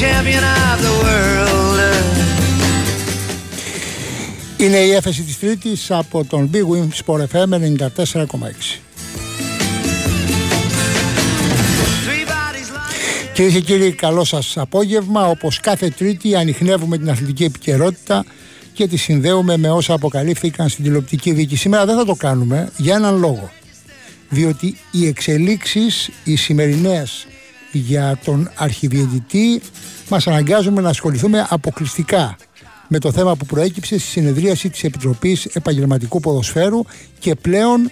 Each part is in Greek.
champion of the world. Είναι η έφεση της Τρίτης από τον Big Win Sport FM 94,6. Κυρίες και κύριοι, καλό σας απόγευμα. Όπως κάθε Τρίτη, ανοιχνεύουμε την αθλητική επικαιρότητα και τη συνδέουμε με όσα αποκαλύφθηκαν στην τηλεοπτική δίκη. Σήμερα δεν θα το κάνουμε για έναν λόγο. Διότι οι εξελίξεις, οι σημερινές για τον αρχιδιαιτητή, μας αναγκάζουν να ασχοληθούμε αποκλειστικά με το θέμα που προέκυψε στη συνεδρίαση της Επιτροπής Επαγγελματικού Ποδοσφαίρου και πλέον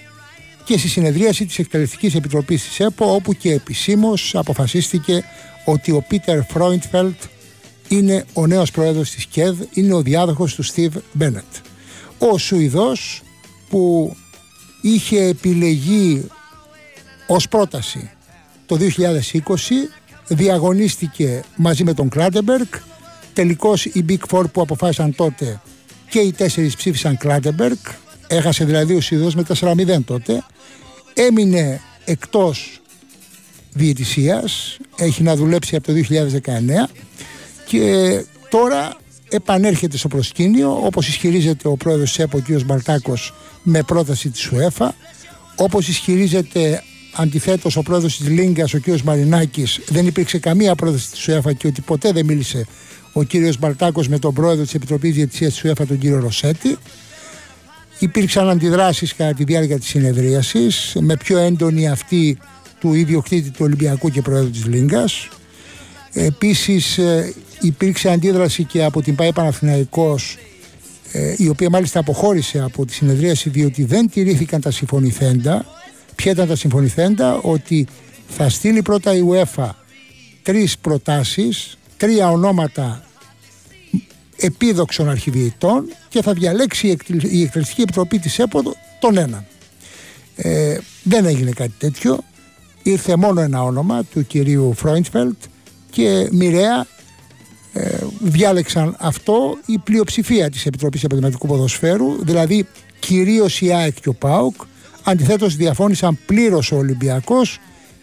και στη συνεδρίαση της Εκτελεστικής Επιτροπής της ΕΠΟ όπου και επισήμως αποφασίστηκε ότι ο Πίτερ Φρόιντφελτ είναι ο νέος πρόεδρος της ΚΕΔ, είναι ο διάδοχος του Στίβ Μπένετ. Ο Σουηδός που είχε επιλεγεί ως πρόταση το 2020 διαγωνίστηκε μαζί με τον Κλάτενμπεργκ. Τελικώς οι Big Four που αποφάσισαν τότε και οι τέσσερις ψήφισαν Κλάτενμπεργκ, έχασε δηλαδή ο Σουηδός με 4-0 τότε, έμεινε εκτός διαιτησίας, έχει να δουλέψει από το 2019 και τώρα επανέρχεται στο προσκήνιο όπως ισχυρίζεται ο πρόεδρος της ΕΠΟ, ο κ. Μπαλτάκος με πρόταση της ΟΕΦΑ όπως ισχυρίζεται αντιθέτως ο πρόεδρος της Λίγκας ο κ. Μαρινάκης δεν υπήρξε καμία πρόταση της ΟΕΦΑ και ότι ποτέ δεν μίλησε ο κύριος Μπαλτάκος με τον πρόεδρο της Επιτροπής Διετησίας της ΟΕΦΑ τον κύριο Ροσέτη. Υπήρξαν αντιδράσεις κατά τη διάρκεια της συνεδρίασης με πιο έντονη αυτή του ιδιοκτήτη του Ολυμπιακού και πρόεδρου της Λίγκας. Επίσης ε, υπήρξε αντίδραση και από την ΠΑΕ Παναθηναϊκός ε, η οποία μάλιστα αποχώρησε από τη συνεδρίαση διότι δεν τηρήθηκαν τα συμφωνηθέντα. Ποια ήταν τα συμφωνηθέντα, ότι θα στείλει πρώτα η UEFA τρεις προτάσεις τρία ονόματα επίδοξων αρχιδιετών και θα διαλέξει η Εκτελεστική Επιτροπή της ΕΠΟ τον έναν. Ε, δεν έγινε κάτι τέτοιο. Ήρθε μόνο ένα όνομα του κυρίου Φρόιντφελτ και μοιραία ε, διάλεξαν αυτό η πλειοψηφία της Επιτροπής Επαγγελματικού Ποδοσφαίρου, δηλαδή κυρίως η ΑΕΚ και ο ΠΑΟΚ. Αντιθέτως διαφώνησαν πλήρως ο Ολυμπιακός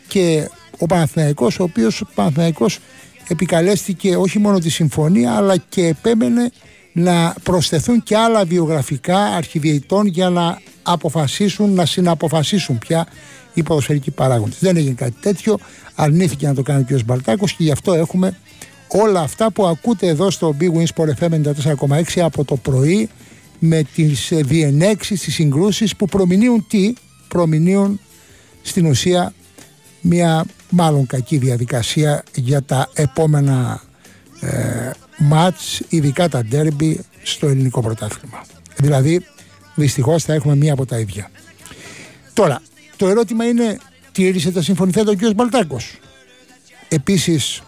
και ο Παναθηναϊκός, ο οποίος ο Παναθηναϊκός επικαλέστηκε όχι μόνο τη συμφωνία αλλά και επέμενε να προσθεθούν και άλλα βιογραφικά αρχιδιαιτών για να αποφασίσουν, να συναποφασίσουν πια οι ποδοσφαιρικοί παράγοντες. Δεν έγινε κάτι τέτοιο, αρνήθηκε να το κάνει ο κ. Μπαλτάκος και γι' αυτό έχουμε όλα αυτά που ακούτε εδώ στο Big Wins Sport FM 94,6 από το πρωί με τις διενέξεις, τις συγκρούσεις που προμηνύουν τι, προμηνύουν στην ουσία μια μάλλον κακή διαδικασία για τα επόμενα ε, μάτς, ειδικά τα ντέρμπι στο ελληνικό πρωτάθλημα. Δηλαδή, δυστυχώς θα έχουμε μία από τα ίδια. Τώρα, το ερώτημα είναι, τήρησε τα συμφωνηθέντα ο κ. Μπαλτάκος; Επίσης,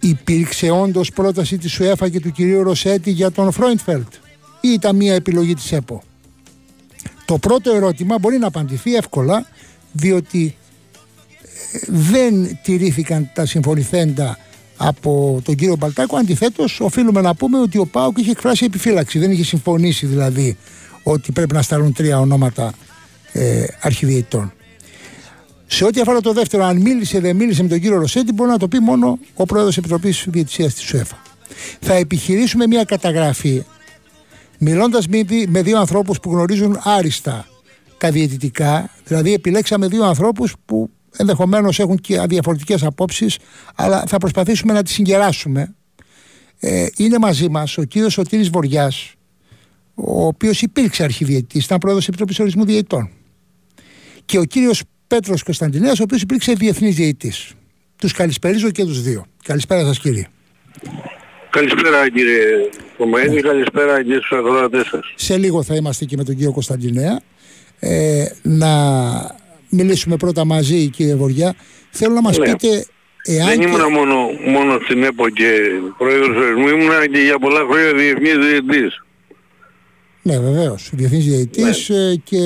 υπήρξε όντως πρόταση της ΟΕΦΑ και του κυρίου Ροσέτη για τον Φρόιντφελτ ή ήταν μία επιλογή της ΕΠΟ. Το πρώτο ερώτημα μπορεί να απαντηθεί εύκολα διότι δεν τηρήθηκαν τα συμφωνηθέντα από τον κύριο Μπαλτάκο. Αντιθέτως, οφείλουμε να πούμε ότι ο Πάουκ είχε εκφράσει επιφύλαξη. Δεν είχε συμφωνήσει δηλαδή ότι πρέπει να σταλούν τρία ονόματα ε, αρχιδιαιτητών. Σε ό,τι αφορά το δεύτερο, αν μίλησε ή δεν μίλησε με τον κύριο Ροσέτη, μπορεί να το πει μόνο ο πρόεδρος της Επιτροπής Διετησία της ΣΟΕΦΑ. Θα επιχειρήσουμε μια καταγραφή, μιλώντας με δύο ανθρώπους που γνωρίζουν άριστα τα διαιτητικά, δηλαδή επιλέξαμε δύο ανθρώπους που ενδεχομένως έχουν και διαφορετικέ απόψεις, αλλά θα προσπαθήσουμε να τις συγκεράσουμε. Ε, είναι μαζί μας ο κύριος Σωτήρης Βοριάς, ο οποίος υπήρξε αρχιδιαιτή, ήταν πρόεδρος της Επιτροπής Ορισμού Διαιτητών. Και ο κύριος Πέτρος Κωνσταντινέας, ο οποίος υπήρξε διεθνής διαιτητής. Τους καλησπέριζω και τους δύο. Καλησπέρα σας, κύριε. Καλησπέρα κύριε Κομαίδη, ναι. καλησπέρα και στους αγρότες σας. Σε λίγο θα είμαστε και με τον κύριο Κωνσταντινέα. Ε, να μιλήσουμε πρώτα μαζί κύριε Βοριά. Θέλω να μας ναι. πείτε εάν... Δεν ήμουν μόνο, μόνο στην ΕΠΟ και πρόεδρος μου, ήμουν και για πολλά χρόνια διεθνής διετής. Ναι, βεβαίως. Διεθνής διαιτητής ναι. και.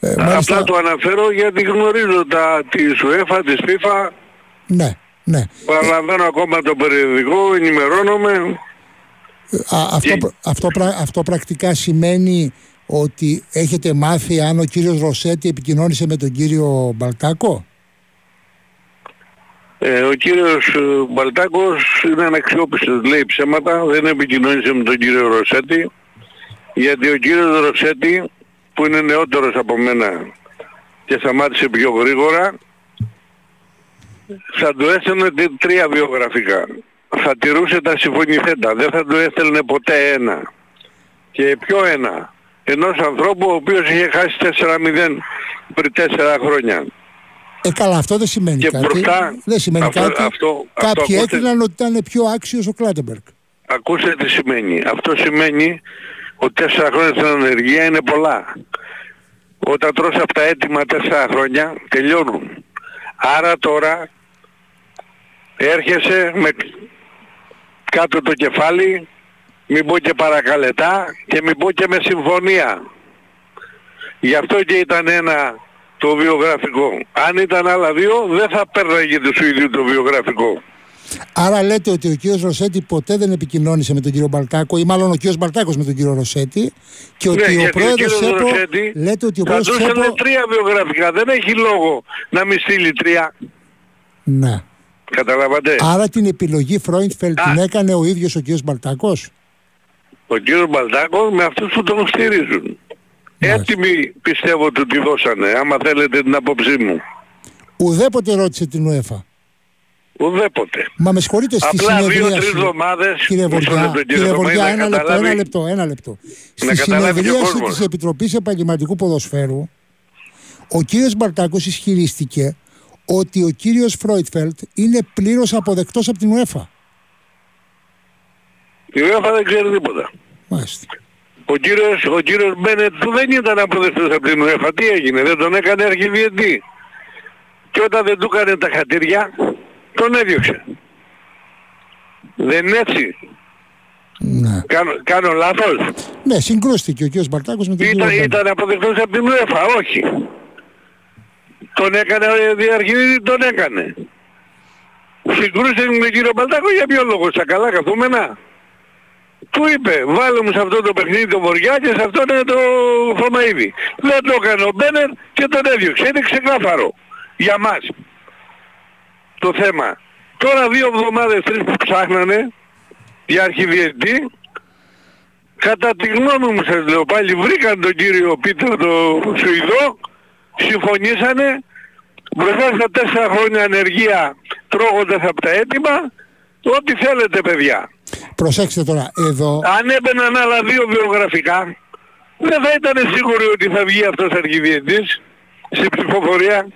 Ε, μάλιστα... Απλά το αναφέρω γιατί γνωρίζω τα, τη UEFA, τη FIFA. Ναι, ναι. Παραλαμβάνω ακόμα το περιοδικό, ενημερώνομαι. Α, αυτό, αυτό, αυτό πρακτικά σημαίνει ότι έχετε μάθει αν ο κύριος Ρωσέτη επικοινώνησε με τον κύριο Μπαλτάκο; Ε, ο κύριος ε, Μπαλτάκος είναι αναξιόπιστος, λέει ψέματα, δεν επικοινώνησε με τον κύριο Ρωσέτη, γιατί ο κύριος Ρωσέτη, που είναι νεότερος από μένα και σταμάτησε πιο γρήγορα, θα του έστελνε τρία βιογραφικά. Θα τηρούσε τα συμφωνηθέντα, δεν θα του έστελνε ποτέ ένα. Και ποιο ένα, ενός ανθρώπου ο οποίος είχε χάσει 4-0 πριν 4 χρόνια. Ε, καλά, αυτό δεν σημαίνει και κάτι. Μπροστά, δεν σημαίνει αυτό, κάτι. Αυτό, Κάποιοι αυτό, έκλειναν ότι ήταν πιο άξιος ο Κλάτεμπεργκ. Ακούστε τι σημαίνει. Αυτό σημαίνει ότι 4 χρόνια στην ανεργία είναι πολλά. Όταν τρως από τα έτοιμα 4 χρόνια τελειώνουν. Άρα τώρα έρχεσαι με κάτω το κεφάλι μην πω και παρακαλετά και μην πω και με συμφωνία. Γι' αυτό και ήταν ένα το βιογραφικό. Αν ήταν άλλα δύο δεν θα πέρναγε το ίδιο το βιογραφικό. Άρα λέτε ότι ο κύριος Ρωσέτη ποτέ δεν επικοινώνησε με τον κύριο Μπαλτάκο ή μάλλον ο κύριος Μπαλτάκος με τον κύριο Ρωσέτη και ότι ναι, ο πρόεδρος ΣΕΠΟ Ρωσέτη λέτε ότι ο πρόεδρος ΣΕΠΟ... Θα τρία βιογραφικά, δεν έχει λόγο να μην στείλει τρία. Ναι. Καταλάβατε. Άρα την επιλογή Φρόιντφελ την έκανε ο ίδιος ο κύριος Μπαλτάκος; Ο κύριος Μπαλτάκος με αυτούς που τον στηρίζουν. Έτοιμοι πιστεύω ότι τη δώσανε, άμα θέλετε την απόψή μου. Ουδέποτε ρώτησε την ΟΕΦΑ. Ουδέποτε. Μα με συγχωρείτε στη Απλά συνεδρίαση. δύο-τρεις εβδομάδες. Κύριε Βοριά, κύριε Βοριά ένα, λεπτό, ένα λεπτό, ένα λεπτό. Στη συνεδρίαση της Επιτροπής Επαγγελματικού Ποδοσφαίρου, ο κύριος Μπαλτάκος ισχυρίστηκε ότι ο κύριος Φρόιτφελτ είναι πλήρως αποδεκτός από την ΟΕΦΑ. Η UEFA δεν ξέρει τίποτα. Μάλιστα. Ο κύριος, ο κύριος Μπένετ που δεν ήταν αποδεκτός από την UEFA, τι έγινε, δεν τον έκανε αρχιδιετή. Και όταν δεν του έκανε τα χατήρια, τον έδιωξε. Δεν είναι έτσι; Ναι. Κάνω, κάνω λάθος; Ναι, συγκρούστηκε ο κύριος Μπαρτάκος με τον ήταν, κύριο Ήταν αποδεκτός από την UEFA, όχι. Τον έκανε διαρχιδίτη, τον έκανε. Συγκρούστηκε με τον κύριο Μπαλτάκο για ποιο λόγο, στα καλά καθούμενα. Του είπε, βάλε μου σε αυτό το παιχνίδι το Βοριά και σε αυτό είναι το Θωμαίδη. Δεν το έκανε ο Μπένερ και τον έδιωξε. Είναι ξεκάθαρο για μας το θέμα. Τώρα δύο εβδομάδες τρεις που ψάχνανε για αρχιδιετή κατά τη γνώμη μου σας λέω πάλι βρήκαν τον κύριο Πίτερ το Σουηδό συμφωνήσανε μπροστά στα τέσσερα χρόνια ανεργία τρώγοντας από τα έτοιμα ό,τι θέλετε παιδιά. Προσέξτε τώρα, εδώ... Αν έμπαιναν άλλα δύο βιογραφικά, δεν θα ήταν σίγουροι ότι θα βγει αυτός αρχιδιετής στην ψηφοφορία.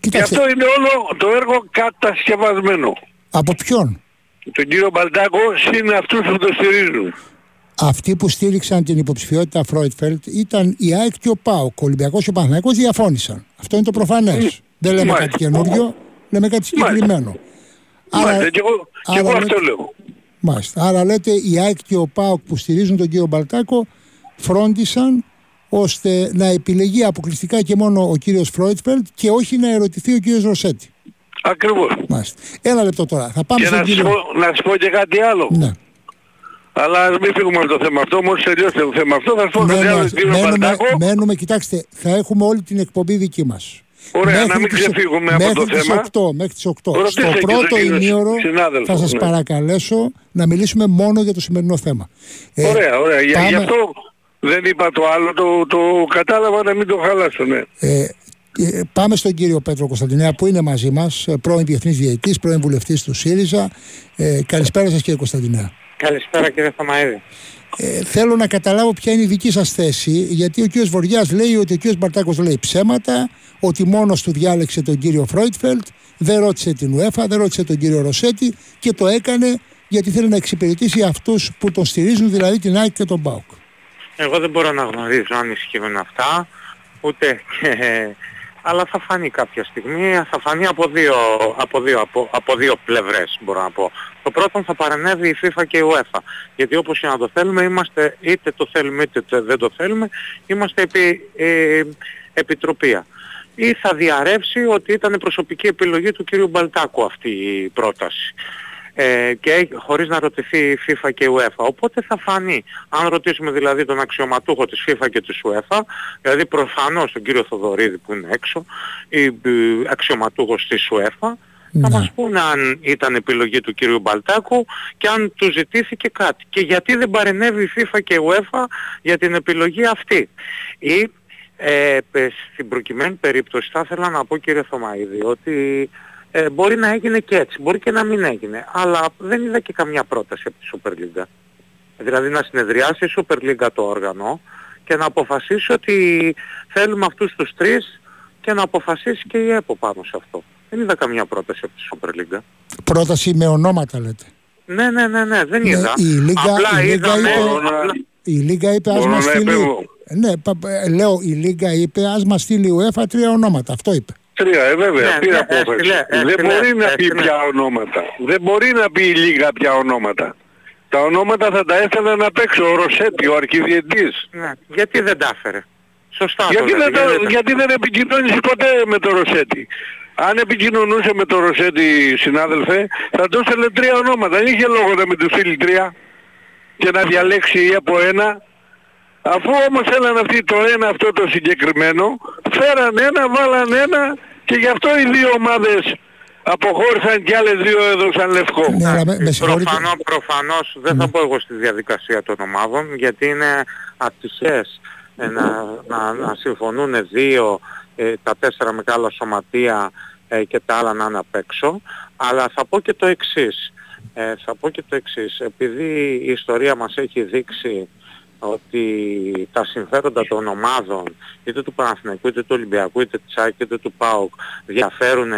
Κοιτάξτε. Και αυτό είναι όλο το έργο κατασκευασμένο. Από ποιον; Τον κύριο Μπαλτάκο είναι αυτούς που το στηρίζουν. Αυτοί που στήριξαν την υποψηφιότητα Φρόιτφελτ ήταν η ΑΕΚ και ο ΠΑΟΚ. Ο Ολυμπιακός και ο Παναθηναϊκός διαφώνησαν. Αυτό είναι το προφανές. Δεν λέμε κάτι καινούριο, λέμε κάτι συγκεκριμένο. Άρα, και εγώ, και εγώ αυτό λέω. Μάλιστα. Άρα λέτε η ΑΕΚ και ο ΠΑΟΚ που στηρίζουν τον κύριο Μπαλτάκο φρόντισαν ώστε να επιλεγεί αποκλειστικά και μόνο ο κύριος Φρόιτφελτ και όχι να ερωτηθεί ο κύριος Ροσέτι. Ακριβώς. Μάλιστα. Ένα λεπτό τώρα. Θα πάμε και στον να, κύριο... πω, να σου πω και κάτι άλλο. Ναι. Αλλά ας μην φύγουμε από το θέμα αυτό. Μόλις τελειώσει το θέμα αυτό θα σου πω κάτι άλλο κύριο Μπαλτάκο. Μένουμε, κοιτάξτε, θα έχουμε όλη την εκπομπή δική μας. Ωραία, μέχρι να μην ξεφύγουμε από το τις θέμα. 8, μέχρι τις 8. Στο πρώτο ημίωρο θα σας ναι. παρακαλέσω να μιλήσουμε μόνο για το σημερινό θέμα. Ε, ωραία, ωραία. Πάμε... Γι' αυτό δεν είπα το άλλο, το, το κατάλαβα να μην το χαλάσω, ναι. Ε, ε, πάμε στον κύριο Πέτρο Κωνσταντινέα που είναι μαζί μας, ε, πρώην Διεθνής Διαιτής, πρώην Βουλευτής του ΣΥΡΙΖΑ. Ε, καλησπέρα σας κύριε Κωνσταντινέα. Καλησπέρα κύριε Θαμαίδη. Ε, θέλω να καταλάβω ποια είναι η δική σας θέση, γιατί ο κύριος Βοριάς λέει ότι ο κύριος Μπαρτάκος λέει ψέματα, ότι μόνος του διάλεξε τον κύριο Φρόιτφελτ, δεν ρώτησε την ΟΕΦΑ, δεν ρώτησε τον κύριο Ρωσέτη και το έκανε γιατί θέλει να εξυπηρετήσει αυτούς που τον στηρίζουν, δηλαδή την ΑΕΚ και τον ΠΑΟΚ. Εγώ δεν μπορώ να γνωρίζω αν ισχύουν αυτά, ούτε και αλλά θα φανεί κάποια στιγμή, θα φανεί από δύο, από δύο, από, από δύο πλευρές μπορώ να πω. Το πρώτο θα παρενέβει η FIFA και η UEFA. Γιατί όπως και να το θέλουμε, είμαστε, είτε το θέλουμε είτε δεν το θέλουμε, είμαστε επί, ε, επιτροπία. Ή θα διαρρεύσει ότι ήταν προσωπική επιλογή του κύριου Μπαλτάκου αυτή η πρόταση ε, και χωρίς να ρωτηθεί η FIFA και η UEFA. Οπότε θα φανεί. Αν ρωτήσουμε δηλαδή τον αξιωματούχο της FIFA και της UEFA, δηλαδή προφανώς τον κύριο Θοδωρίδη που είναι έξω, ή αξιωματούχος της UEFA, θα μας ναι. πούνε αν ήταν επιλογή του κύριου Μπαλτάκου και αν του ζητήθηκε κάτι. Και γιατί δεν παρενέβη η FIFA και η UEFA για την επιλογή αυτή. Ή ε, στην προκειμένη περίπτωση θα ήθελα να πω κύριε Θωμαίδη ότι ε, μπορεί να έγινε και έτσι, μπορεί και να μην έγινε. Αλλά δεν είδα και καμιά πρόταση από τη Super League. Δηλαδή να συνεδριάσει η Super League το όργανο και να αποφασίσει ότι θέλουμε αυτούς τους τρεις και να αποφασίσει και η ΕΠΟ πάνω σε αυτό. Δεν είδα καμιά πρόταση από τη Super League. Πρόταση με ονόματα λέτε. Ναι, ναι, ναι, ναι, δεν ναι, είδα. Η Λίγκα, απλά η Λίγκα είδαμε, είπε, απλά... η Λίγκα είπε ας μας στείλει... Ναι, λέω η Λίγκα είπε ας μας στείλει η UEFA τρία ονόματα. Αυτό είπε. Τρία, ε, βέβαια, ναι, πήρα ναι, απόφαση. Δεν μπορεί να πει πια ονόματα. Δεν μπορεί να πει λίγα πια ονόματα. Τα ονόματα θα τα έθελαν να παίξω ο Ροσέτη, ο αρχιδιετής. Ναι. Γιατί δεν τα έφερε; Σωστά γιατί, το δεν, γιατί, γιατί δεν επικοινώνησε ποτέ με τον Ροσέτη; Αν επικοινωνούσε με τον Ροσέτη, συνάδελφε, θα του έστελνε τρία ονόματα. Δεν είχε λόγο να με του στείλει τρία και να διαλέξει από ένα Αφού όμως θέλαν αυτοί το ένα αυτό το συγκεκριμένο, φέραν ένα, βάλαν ένα και γι' αυτό οι δύο ομάδες αποχώρησαν και άλλες δύο έδωσαν λευκό. Ναι, με, προφανώς, προφανώς δεν θα ναι. πω εγώ στη διαδικασία των ομάδων γιατί είναι ατυχές ε, να, να, να συμφωνούν δύο, ε, τα τέσσερα μεγάλα σωματεία ε, και τα άλλα να είναι απ' έξω. Αλλά θα πω και το εξής. Ε, θα πω και το εξής. Επειδή η ιστορία μας έχει δείξει ότι τα συμφέροντα των ομάδων είτε του Παναθηναϊκού είτε του Ολυμπιακού είτε της ΑΕΚ είτε του ΠΑΟΚ διαφέρουν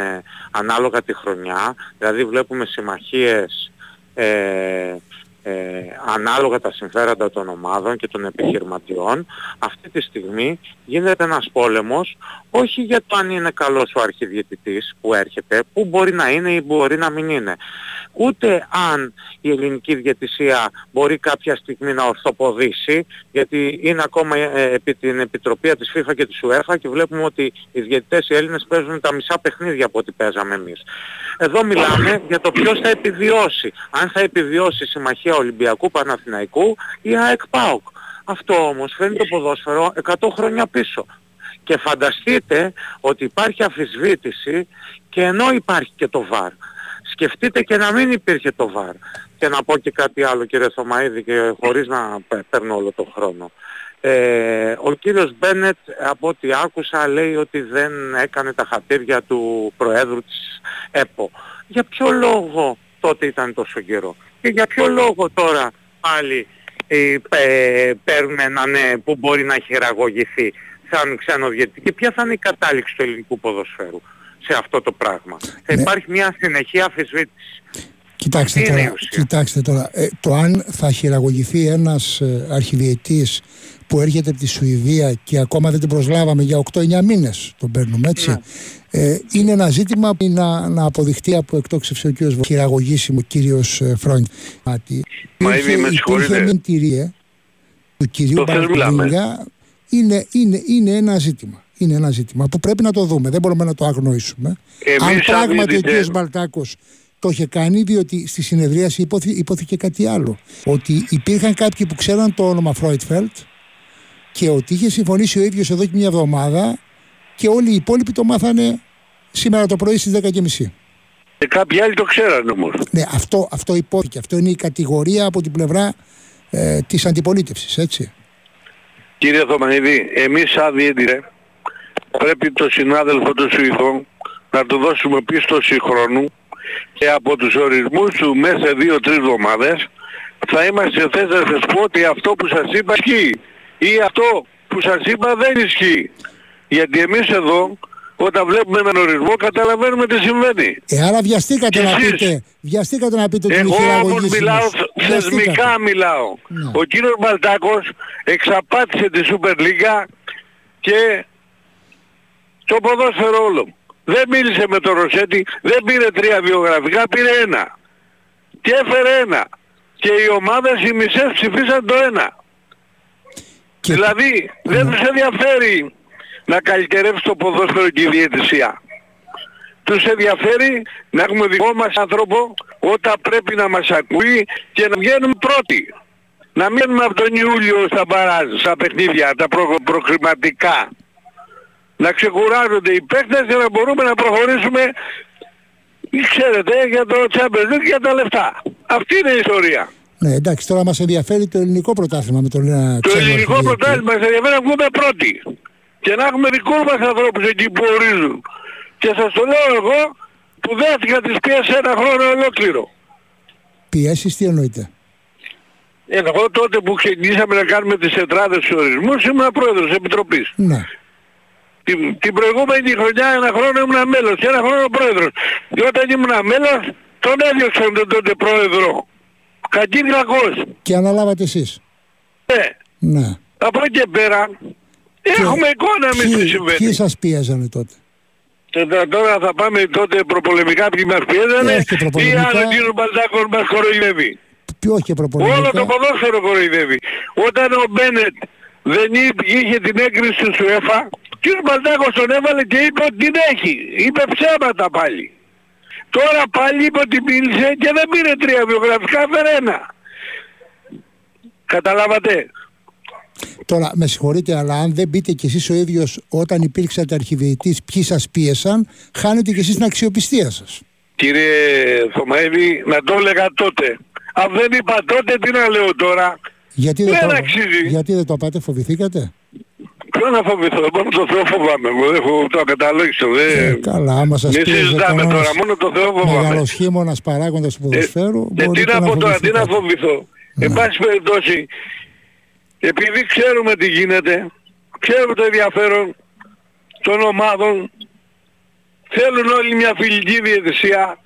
ανάλογα τη χρονιά. Δηλαδή βλέπουμε συμμαχίες ε, ε, ανάλογα τα συμφέροντα των ομάδων και των επιχειρηματιών, αυτή τη στιγμή γίνεται ένας πόλεμος όχι για το αν είναι καλός ο αρχιδιαιτητής που έρχεται, που μπορεί να είναι ή μπορεί να μην είναι. Ούτε αν η ελληνική διαιτησία μπορεί κάποια στιγμή να ορθοποδήσει, γιατί είναι ακόμα ε, επί την επιτροπή της FIFA και της UEFA και βλέπουμε ότι οι διαιτητές οι Έλληνες παίζουν τα μισά παιχνίδια από ό,τι παίζαμε εμείς. Εδώ μιλάμε για το ποιος θα επιβιώσει. Αν θα επιβιώσει η Συμμαχία Ολυμπιακού Παναθηναϊκού ή ΑΕΚ ΠΑΟΚ. Αυτό όμως φέρνει το ποδόσφαιρο 100 χρόνια πίσω. Και φανταστείτε ότι υπάρχει αφισβήτηση και ενώ υπάρχει και το ΒΑΡ. Σκεφτείτε και να μην υπήρχε το ΒΑΡ. Και να πω και κάτι άλλο κύριε Θωμαίδη και χωρίς να παίρνω όλο τον χρόνο. Ε, ο κύριος Μπένετ από ό,τι άκουσα λέει ότι δεν έκανε τα χατήρια του Προέδρου της ΕΠΟ. Για ποιο λόγο τότε ήταν τόσο καιρό; Και για ποιο λόγο τώρα πάλι ε, παίρνουμε έναν ναι, που μπορεί να χειραγωγηθεί σαν ξένο Και ποια θα είναι η κατάληξη του ελληνικού ποδοσφαίρου; Σε αυτό το πράγμα. Θα ναι. υπάρχει μια συνεχή αφισβήτηση. Κοιτάξτε τώρα, κοιτάξτε τώρα ε, το αν θα χειραγωγηθεί ένας ε, αρχιδιετής που έρχεται από τη Σουηδία και ακόμα δεν την προσλάβαμε για 8-9 μήνες τον παίρνουμε έτσι ναι. ε, είναι ένα ζήτημα που να, να αποδειχτεί από εκτόξευση ο κύριος χειραγωγήσιμο κύριος ε, Φρόντ Μα υπήρχε, με υπήρχε μια τηρία του κυρίου Μπαρτολίνγκα είναι, είναι, είναι ένα ζήτημα είναι ένα ζήτημα που πρέπει να το δούμε. Δεν μπορούμε να το αγνοήσουμε. Εμείς Αν πράγματι ο κ. Μπαλτάκος το είχε κάνει, διότι στη συνεδρίαση υπόθη, υπόθηκε κάτι άλλο. Ότι υπήρχαν κάποιοι που ξέραν το όνομα Φρόιτφελτ και ότι είχε συμφωνήσει ο ίδιος εδώ και μια εβδομάδα και όλοι οι υπόλοιποι το μάθανε σήμερα το πρωί στις 10.30. Και κάποιοι άλλοι το ξέραν όμως. Ναι, αυτό, αυτό υπόθηκε. Αυτό είναι η κατηγορία από την πλευρά ε, της αντιπολίτευσης, έτσι. Κύριε Θωμανίδη, εμείς σαν διέντηρε πρέπει το συνάδελφο του Σουηδών να του δώσουμε πίστοση χρόνου και από τους ορισμούς του μέσα δύο-τρεις εβδομάδες θα είμαστε σε θέση να σας πω ότι αυτό που σας είπα ισχύει ή αυτό που σας είπα δεν ισχύει. Γιατί εμείς εδώ όταν βλέπουμε έναν ορισμό καταλαβαίνουμε τι συμβαίνει. Ε, άρα βιαστήκατε να πείτε, βιαστήκατε να πείτε ότι Εγώ όμως μιλάω, θεσμικά μιλάω. Ναι. Ο κύριος Μπαλτάκος εξαπάτησε τη Super League και το ποδόσφαιρο όλο. Δεν μίλησε με τον Ρωσέτη, δεν πήρε τρία βιογραφικά, πήρε ένα. Και έφερε ένα. Και οι ομάδες οι μισές ψηφίσαν το ένα. Και- Δηλαδή δεν τους ενδιαφέρει να καλυτερεύσει το ποδόσφαιρο και η διαιτησία. Τους ενδιαφέρει να έχουμε δικό μας άνθρωπο όταν πρέπει να μας ακούει και να βγαίνουμε πρώτοι. Να μένουμε από τον Ιούλιο στα μπαράζ, στα παιχνίδια, τα προ, προχρηματικά. Να ξεκουράζονται οι παίκτες για να μπορούμε να προχωρήσουμε ξέρετε για το Champions League για τα λεφτά. Αυτή είναι η ιστορία. Ναι, εντάξει, τώρα μας ενδιαφέρει το ελληνικό πρωτάθλημα με τον ένα Το ξένο ελληνικό αρχιδιετή. πρωτάθλημα μας ενδιαφέρει να βγούμε πρώτοι. Και να έχουμε δικούς μας ανθρώπους εκεί που ορίζουν. Και σας το λέω εγώ που δέχτηκα τις πιέσεις ένα χρόνο ολόκληρο. Πιέσεις τι εννοείται; Ε, Εγώ τότε που ξεκινήσαμε να κάνουμε τις τετράδες στους ορισμούς ήμουν πρόεδρος της Επιτροπής. Ναι. Την, την προηγούμενη χρονιά ένα χρόνο ήμουν μέλος και ένα χρόνο πρόεδρος. Και όταν ήμουν μέλος τον έδιωξαν τον τότε πρόεδρο. Κακήν κακός. Και αναλάβατε εσείς. Ε, Ναι. από εκεί και πέρα έχουμε εικόνα με τι Ποιοι, συμβαίνει. ποιοι σας πίεζανε τότε; Και τω- τώρα θα πάμε τότε προπολεμικά ποιοι μας πιέζανε Ε, όχι ή προπολεμικά. αν ο κύριος Μπαλτάκος μας κοροϊδεύει. Ποιοι όχι και Όλο προπολεμικά. το ποδόσφαιρο κοροϊδεύει. Όταν ο Μπένετ δεν εί- είχε την έγκριση του ΣΟΕΦΑ, ο κύριος Μπαλτάκος τον έβαλε και είπε ότι την έχει. Είπε ψέματα πάλι. Τώρα πάλι είπε ότι μίλησε και δεν πήρε τρία βιογραφικά, έφερε ένα. Καταλάβατε; Τώρα, με συγχωρείτε, αλλά αν δεν μπείτε κι εσείς ο ίδιος όταν υπήρξατε αρχιδιετής ποιοι σας πίεσαν, χάνετε κι εσείς την αξιοπιστία σας. Κύριε Θωμαίδη, να το έλεγα τότε. Αν δεν είπα τότε, τι να λέω τώρα; Γιατί δεν, Δεν το, αξίζει. γιατί δεν το πάτε, φοβηθήκατε; Ποιο να φοβηθώ, μόνο το Θεό φοβάμαι. Εγώ δεν έχω το καταλόγιστο. Ε, Δεν... καλά, άμα σας Μην πίεζε συζητάμε κανένας τώρα, μόνο το Θεό φοβάμαι. μεγάλος χείμωνας παράγοντας του ποδοσφαίρου, Ε, τι μπορείτε να να πω τώρα, τι να φοβηθείτε. φοβηθώ. Εν πάση περιπτώσει, επειδή ξέρουμε τι γίνεται, ξέρουμε το ενδιαφέρον των ομάδων, θέλουν όλοι μια φιλική διαιτησία,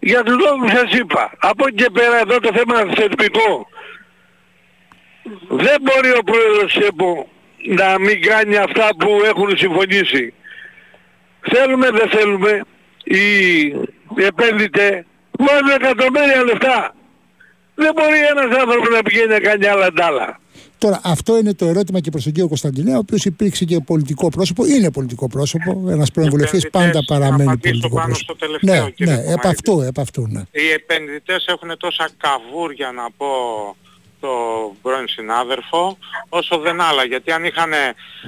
για τους λόγους που σας είπα. Από εκεί και πέρα εδώ το θέμα θεσμικό. Δεν μπορεί ο πρόεδρος ΕΠΟ να μην κάνει αυτά που έχουν συμφωνήσει. Θέλουμε, δεν θέλουμε, οι επένδυτες βάζουν εκατομμύρια λεφτά. Δεν μπορεί ένας άνθρωπος να πηγαίνει να κάνει άλλα τ' άλλα. Τώρα, αυτό είναι το ερώτημα και προς τον κύριο Κωνσταντινέα, ο οποίος υπήρξε και πολιτικό πρόσωπο, είναι πολιτικό πρόσωπο, ένας πρώην βουλευτής επενδυτές, πάντα να παραμένει απαντήσω πολιτικό πάνω πρόσωπο. στο τελευταίο, ναι, κύριε ναι, επ' Κομμάτη. αυτού, επ' αυτού, ναι. Οι επενδυτές έχουν τόσα καβούρια να πω το πρώην συνάδελφο όσο δεν άλλα γιατί αν είχαν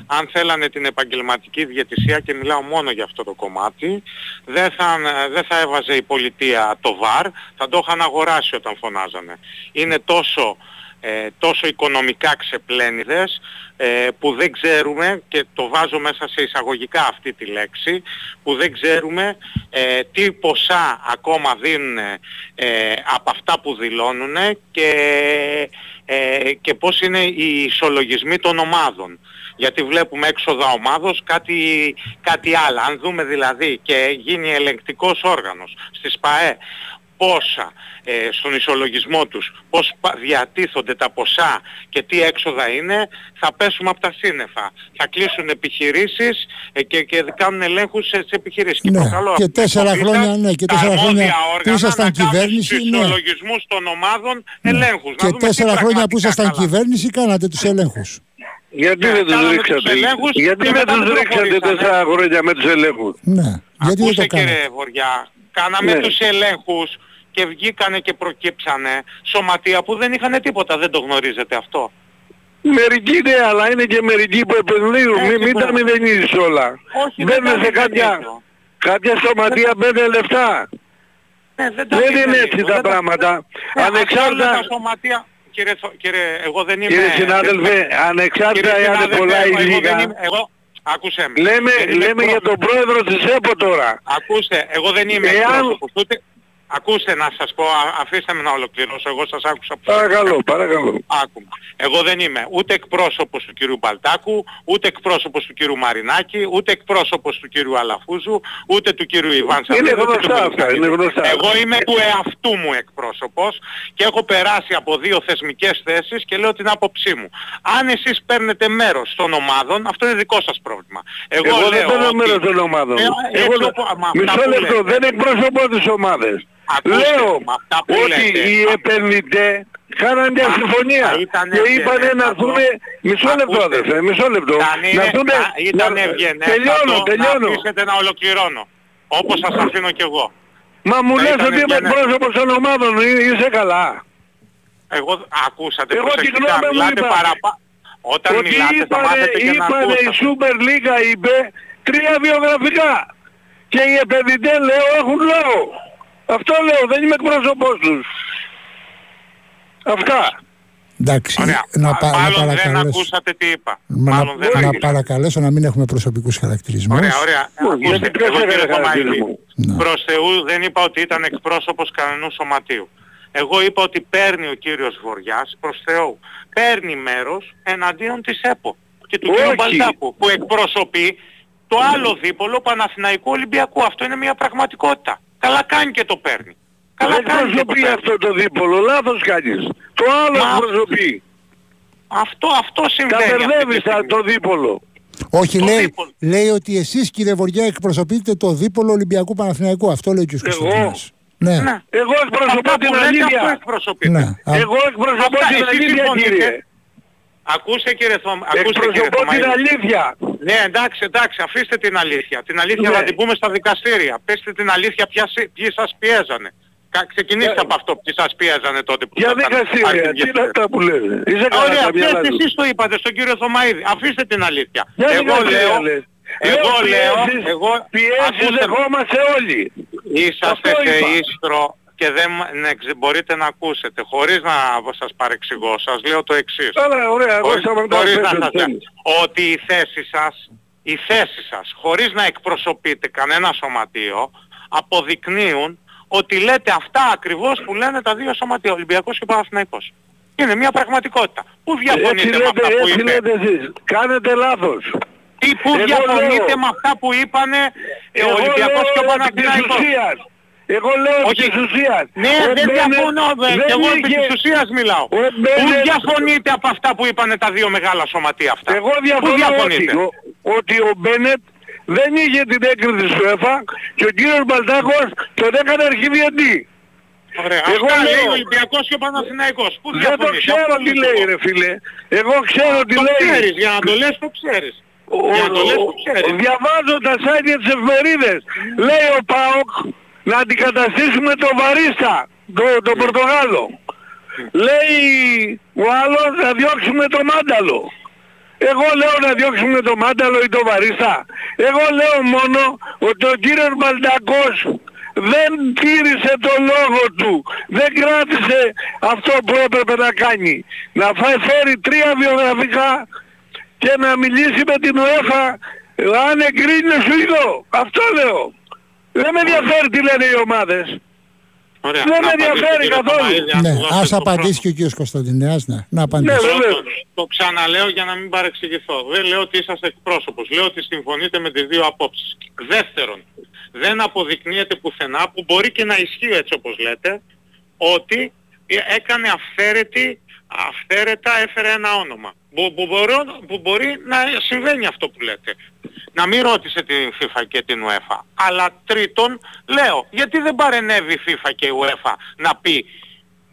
αν θέλανε την επαγγελματική διαιτησία και μιλάω μόνο για αυτό το κομμάτι δεν θα, δεν θα έβαζε η πολιτεία το ΒΑΡ θα το είχαν αγοράσει όταν φωνάζανε. Είναι τόσο ε, τόσο οικονομικά ξεπλένιδες ε, που δεν ξέρουμε και το βάζω μέσα σε εισαγωγικά αυτή τη λέξη που δεν ξέρουμε ε, τι ποσά ακόμα δίνουν ε, από αυτά που δηλώνουν και, ε, και πώς είναι οι ισολογισμοί των ομάδων. Γιατί βλέπουμε έξοδα ομάδος κάτι, κάτι άλλο. Αν δούμε δηλαδή και γίνει ελεγκτικός όργανος στις ΠΑΕ πόσα ε, στον ισολογισμό τους, πώς πα- διατίθονται τα ποσά και τι έξοδα είναι, θα πέσουμε από τα σύννεφα. Θα κλείσουν επιχειρήσεις ε, και, και κάνουν ελέγχους σε, σε επιχειρήσεις. Ναι, προκαλώ και από την τέσσερα εκπομπή χρόνια, σας ναι, και τα τέσσερα χρόνια αρμόδια που όργανα ήσασταν να κάνουν κυβέρνηση, στους ναι. ισολογισμούς των ομάδων ελέγχους. Να Και δούμε τι τέσσερα χρόνια που πραγματικά ήσασταν καλά. κυβέρνηση κάνατε τους ελέγχους. Γιατί Ναι, δεν τους κάναμε τους ρίξατε; ελέγχους Γιατί και δεν μετά τους δεν ρίξατε προχωρήσανε. τέσσερα χρόνια με τους ελέγχους; Ναι, γιατί δεν Ακούσε το κάνατε; κύριε Βοριά, κάναμε Ναι. τους ελέγχους και βγήκανε και προκύψανε σωματεία που δεν είχαν τίποτα. Δεν το γνωρίζετε αυτό. Μερικοί ναι, αλλά είναι και μερικοί που επενδύουν. Ε, Μην, και μην που- τα μηδενίζεις όλα. Όχι, δεν Μπαίνουν τα σε κάποια, μηδενίζω. κάποια σωματεία μπαίνουν λεφτά. Ναι, δεν, τα Δεν είναι μηδενίζω. έτσι Δεν τα πράγματα. Ναι, Ανεξάρτητα, αυτά όλα τα σωματεία... Κύριε, Θο- κύριε, εγώ δεν είμαι... κύριε συνάδελφε, ανεξάρτητα Κύριε εάν είναι συνάδελφε, πολλά ή εγώ δεν λίγα, είμαι- Εγώ, άκουσε με. λέμε, Δεν είμαι λέμε για τον πρόσωπος. πρόεδρο της ΕΠΟ τώρα. Ακούστε, εγώ δεν είμαι Εάν- εκπρόσωπος, ούτε, Ακούστε να σας πω, α- αφήστε με να ολοκληρώσω, εγώ σας άκουσα που Παρακαλώ, παρακαλώ. Άκουμε. Εγώ δεν είμαι ούτε εκπρόσωπος του κύριου Μπαλτάκου, ούτε εκπρόσωπος του κύριου Μαρινάκη, ούτε εκπρόσωπος του κύριου Αλαφούζου, ούτε του κύριου Ιβάν Σαββίδη, Είναι ούτε του γνωστά αυτά, Μελισανίδη. είναι γνωστά. Εγώ είμαι του εαυτού μου εκπρόσωπος και έχω περάσει από δύο θεσμικές θέσεις και λέω την άποψή μου. Αν εσείς παίρνετε μέρος των ομάδων, αυτό είναι δικό σας πρόβλημα. Εγώ, Εγώ δεν λέω παίρνω ότι- μέρος των ομάδων. Ε, Εγώ έτσι δεν- οπο- μα αυτά Μισό που λεπτό, λέτε. δεν εκπροσωπώ τις ομάδες. Ακούστε, Λέω με αυτά που ότι λέτε. οι επενδυτές κάναν μια Α, συμφωνία θα ήταν και είπανε ευγενές να αυτό. έρθουνε... Μισό λεπτό Ακούστε. αδερφέ, μισό λεπτό. Θα είναι, Να έρθουνε... θα ήταν να- ευγενές Τελειώνω, αυτό τελειώνω. να αφήσετε να ολοκληρώνω. Όπως σας αφήνω κι εγώ. Μα μου Θα λες ήταν ότι είμαι ευγενές. εκπρόσωπος των ομάδων, εί- είσαι καλά. Εγώ ακούσατε Εγώ την προσεκτικά, γνώμη μου μιλάτε είπα. παραπάνω. Όταν Ότι μιλάτε θα είπανε, μάθετε και να είπανε η ακούσατε. Super League είπε τρία βιογραφικά. Και οι επενδυτές λέω έχουν λόγο. Αυτό λέω, δεν είμαι εκπρόσωπός τους. Αυτά. Εντάξει, Ωραία. να, Α, πα- να Μάλλον δεν παρακαλέσω. ακούσατε τι είπα. να, Μάλλον δεν να ακούσατε. παρακαλέσω να μην έχουμε προσωπικούς χαρακτηρισμούς. Ωραία, ωραία. Ω, Ακούστε, γιατί ποιος εγώ έκανε κύριε χαρακτηρισμό. Θωμαίδη, Ναι. προς Θεού δεν είπα ότι ήταν εκπρόσωπος κανενού σωματείου. Εγώ είπα ότι παίρνει ο κύριος Βοριάς, προς Θεού, παίρνει μέρος εναντίον της ΕΠΟ και του κύριου Όχι. Μπαλτάκου που εκπροσωπεί το άλλο δίπολο Παναθηναϊκού Ολυμπιακού. Αυτό είναι μια πραγματικότητα. Καλά κάνει και το παίρνει. Καλά Δεν κάνει και το εκπροσωπεί παίρνει. αυτό το δίπολο, λάθος κάνεις. Το άλλο Μα- εκπροσωπεί. Αυτό, αυτό συμβαίνει. αυτή τη Κατερδεύεις τα- στιγμή. το δίπολο. Όχι, Το λέει, δίπολο. λέει ότι εσείς κύριε Βοριά εκπροσωπείτε το δίπολο Ολυμπιακού Παναθηναϊκού. Αυτό λέει ο κ. Εγώ; Κωνσταντίνος. Ναι, Ναι. Εγώ εκπροσωπώ Αυτά την που λέτε αυτό αλήθεια. εκπροσωπείτε. ναι. Α, Εγώ εκπροσωπώ Αυτά, την εσείς αλήθεια συμφωνείτε. κύριε. Ακούστε κύριε Θωμ... Ακούστε κύριε Εκπροσωπώ την Θωμαίδη. αλήθεια. Ναι, εντάξει, εντάξει, αφήστε την αλήθεια. Την αλήθεια Ναι. θα την πούμε στα δικαστήρια. Πέστε την αλήθεια ποια, σ- ποιοι σας πιέζανε. Κα- Ξεκινήστε Ε, από αυτό ποιοι σας πιέζανε τότε που Για ήσασταν δικαστήρια, τι αρχηγοί. είναι αυτά που λέτε. Είσαι καλά Ωραία, τα μυαλά πέστε σου. εσείς το είπατε στον κύριο Θωμαίδη. Αφήστε την αλήθεια. Για εγώ δικαστήρια, λέω, λες. εγώ λέω, πιέσεις- εγώ, πιέσεις ακούστε με. δεχόμαστε όλοι. Είσαστε Αυτό σε είπα. ίστρο και δεν μ- ναι, ξε- μπορείτε να ακούσετε. Χωρίς να σας παρεξηγώ, σας λέω το εξής. Καλά, ωραία, εγώ Χωρίς- σταματάω χωρίς να πες, σας πες. λέω. Ότι η θέση σας, η θέση σας, χωρίς να εκπροσωπείτε κανένα σωματείο, αποδεικνύουν ότι λέτε αυτά ακριβώς που λένε τα δύο σωματεία, Ολυμπιακός και Παναθηναϊκός. Είναι μια πραγματικότητα. Πού Έτσι διαφωνείτε με λέτε, αυτά που έτσι είπε. λέτε εσείς. Κάνετε λάθος. Τι που Εγώ διαφωνείτε λέω- με αυτά που είπανε ε, ο Εγώ Ολυμπιακός λέω και ο επί της Παναθηναϊκός; Ουσίας. Εγώ λέω επί Όχι. της ουσίας. Ναι, Ο δεν Μπένετ διαφωνώ, δε, δεν και εγώ επί είχε- της ουσίας μιλάω. Ο Πού Μπένετ- διαφωνείτε από αυτά που είπανε τα δύο μεγάλα σωματεία αυτά; Εγώ Πού διαφωνώ ότι, διαφωνείτε. ο- ότι ο Μπένετ δεν είχε την έγκριση της UEFA και ο κύριος Μπαλτάκος τον έκανε αρχιδιετή. Ωραία. Εγώ Αυτά λέω- λέει ο Ολυμπιακός και ο Παναθηναϊκός. Πού Δεν το διαφωνείτε; ξέρω Αυτό τι λέω λέει εγώ. ρε φίλε. Εγώ ξέρω τι Το λέει. ξέρεις, για να το λες το ξέρεις. Ο- Για να το λες το ο- ξέρεις. Διαβάζω τα site για τις εφημερίδες. Λέει ο ΠΑΟΚ να αντικαταστήσουμε τον Βαρίστα, τον, τον Πορτογάλο. Λέει ο άλλος να διώξουμε τον Μάνταλο. Εγώ λέω να διώξουμε τον Μάνταλο ή τον Βαρίστα. Εγώ λέω μόνο ότι ο κύριος Μπαλτακός δεν τήρησε το λόγο του. Δεν κράτησε αυτό που έπρεπε να κάνει. Να φάει φέρει τρία βιογραφικά και να μιλήσει με την UEFA αν εγκρίνει ο Σουηδό. Αυτό λέω. Δεν με ενδιαφέρει τι λένε οι ομάδες. Ωραία. Δεν Να με απαντήσω, ενδιαφέρει κύριε καθόλου. Θωμαίδη, αν ναι, του δώσετε ας το απαντήσει χρόνο. και ο κ. Κωνσταντινέας, ναι, να Ναι, απαντήσει. βέβαια. Πρώτον, το ξαναλέω για να μην παρεξηγηθώ. Δεν λέω ότι είσαστε εκπρόσωπος. Λέω ότι συμφωνείτε με τις δύο απόψεις. Δεύτερον, δεν αποδεικνύεται πουθενά που μπορεί και να ισχύει έτσι όπως λέτε ότι έκανε αυθαίρετη, αυθαίρετα έφερε ένα όνομα. Που, που, μπορώ- που μπορεί να συμβαίνει αυτό που λέτε. Να μην ρώτησε την FIFA και την UEFA. Αλλά τρίτον, λέω, γιατί δεν παρενέβη η FIFA και η UEFA να πει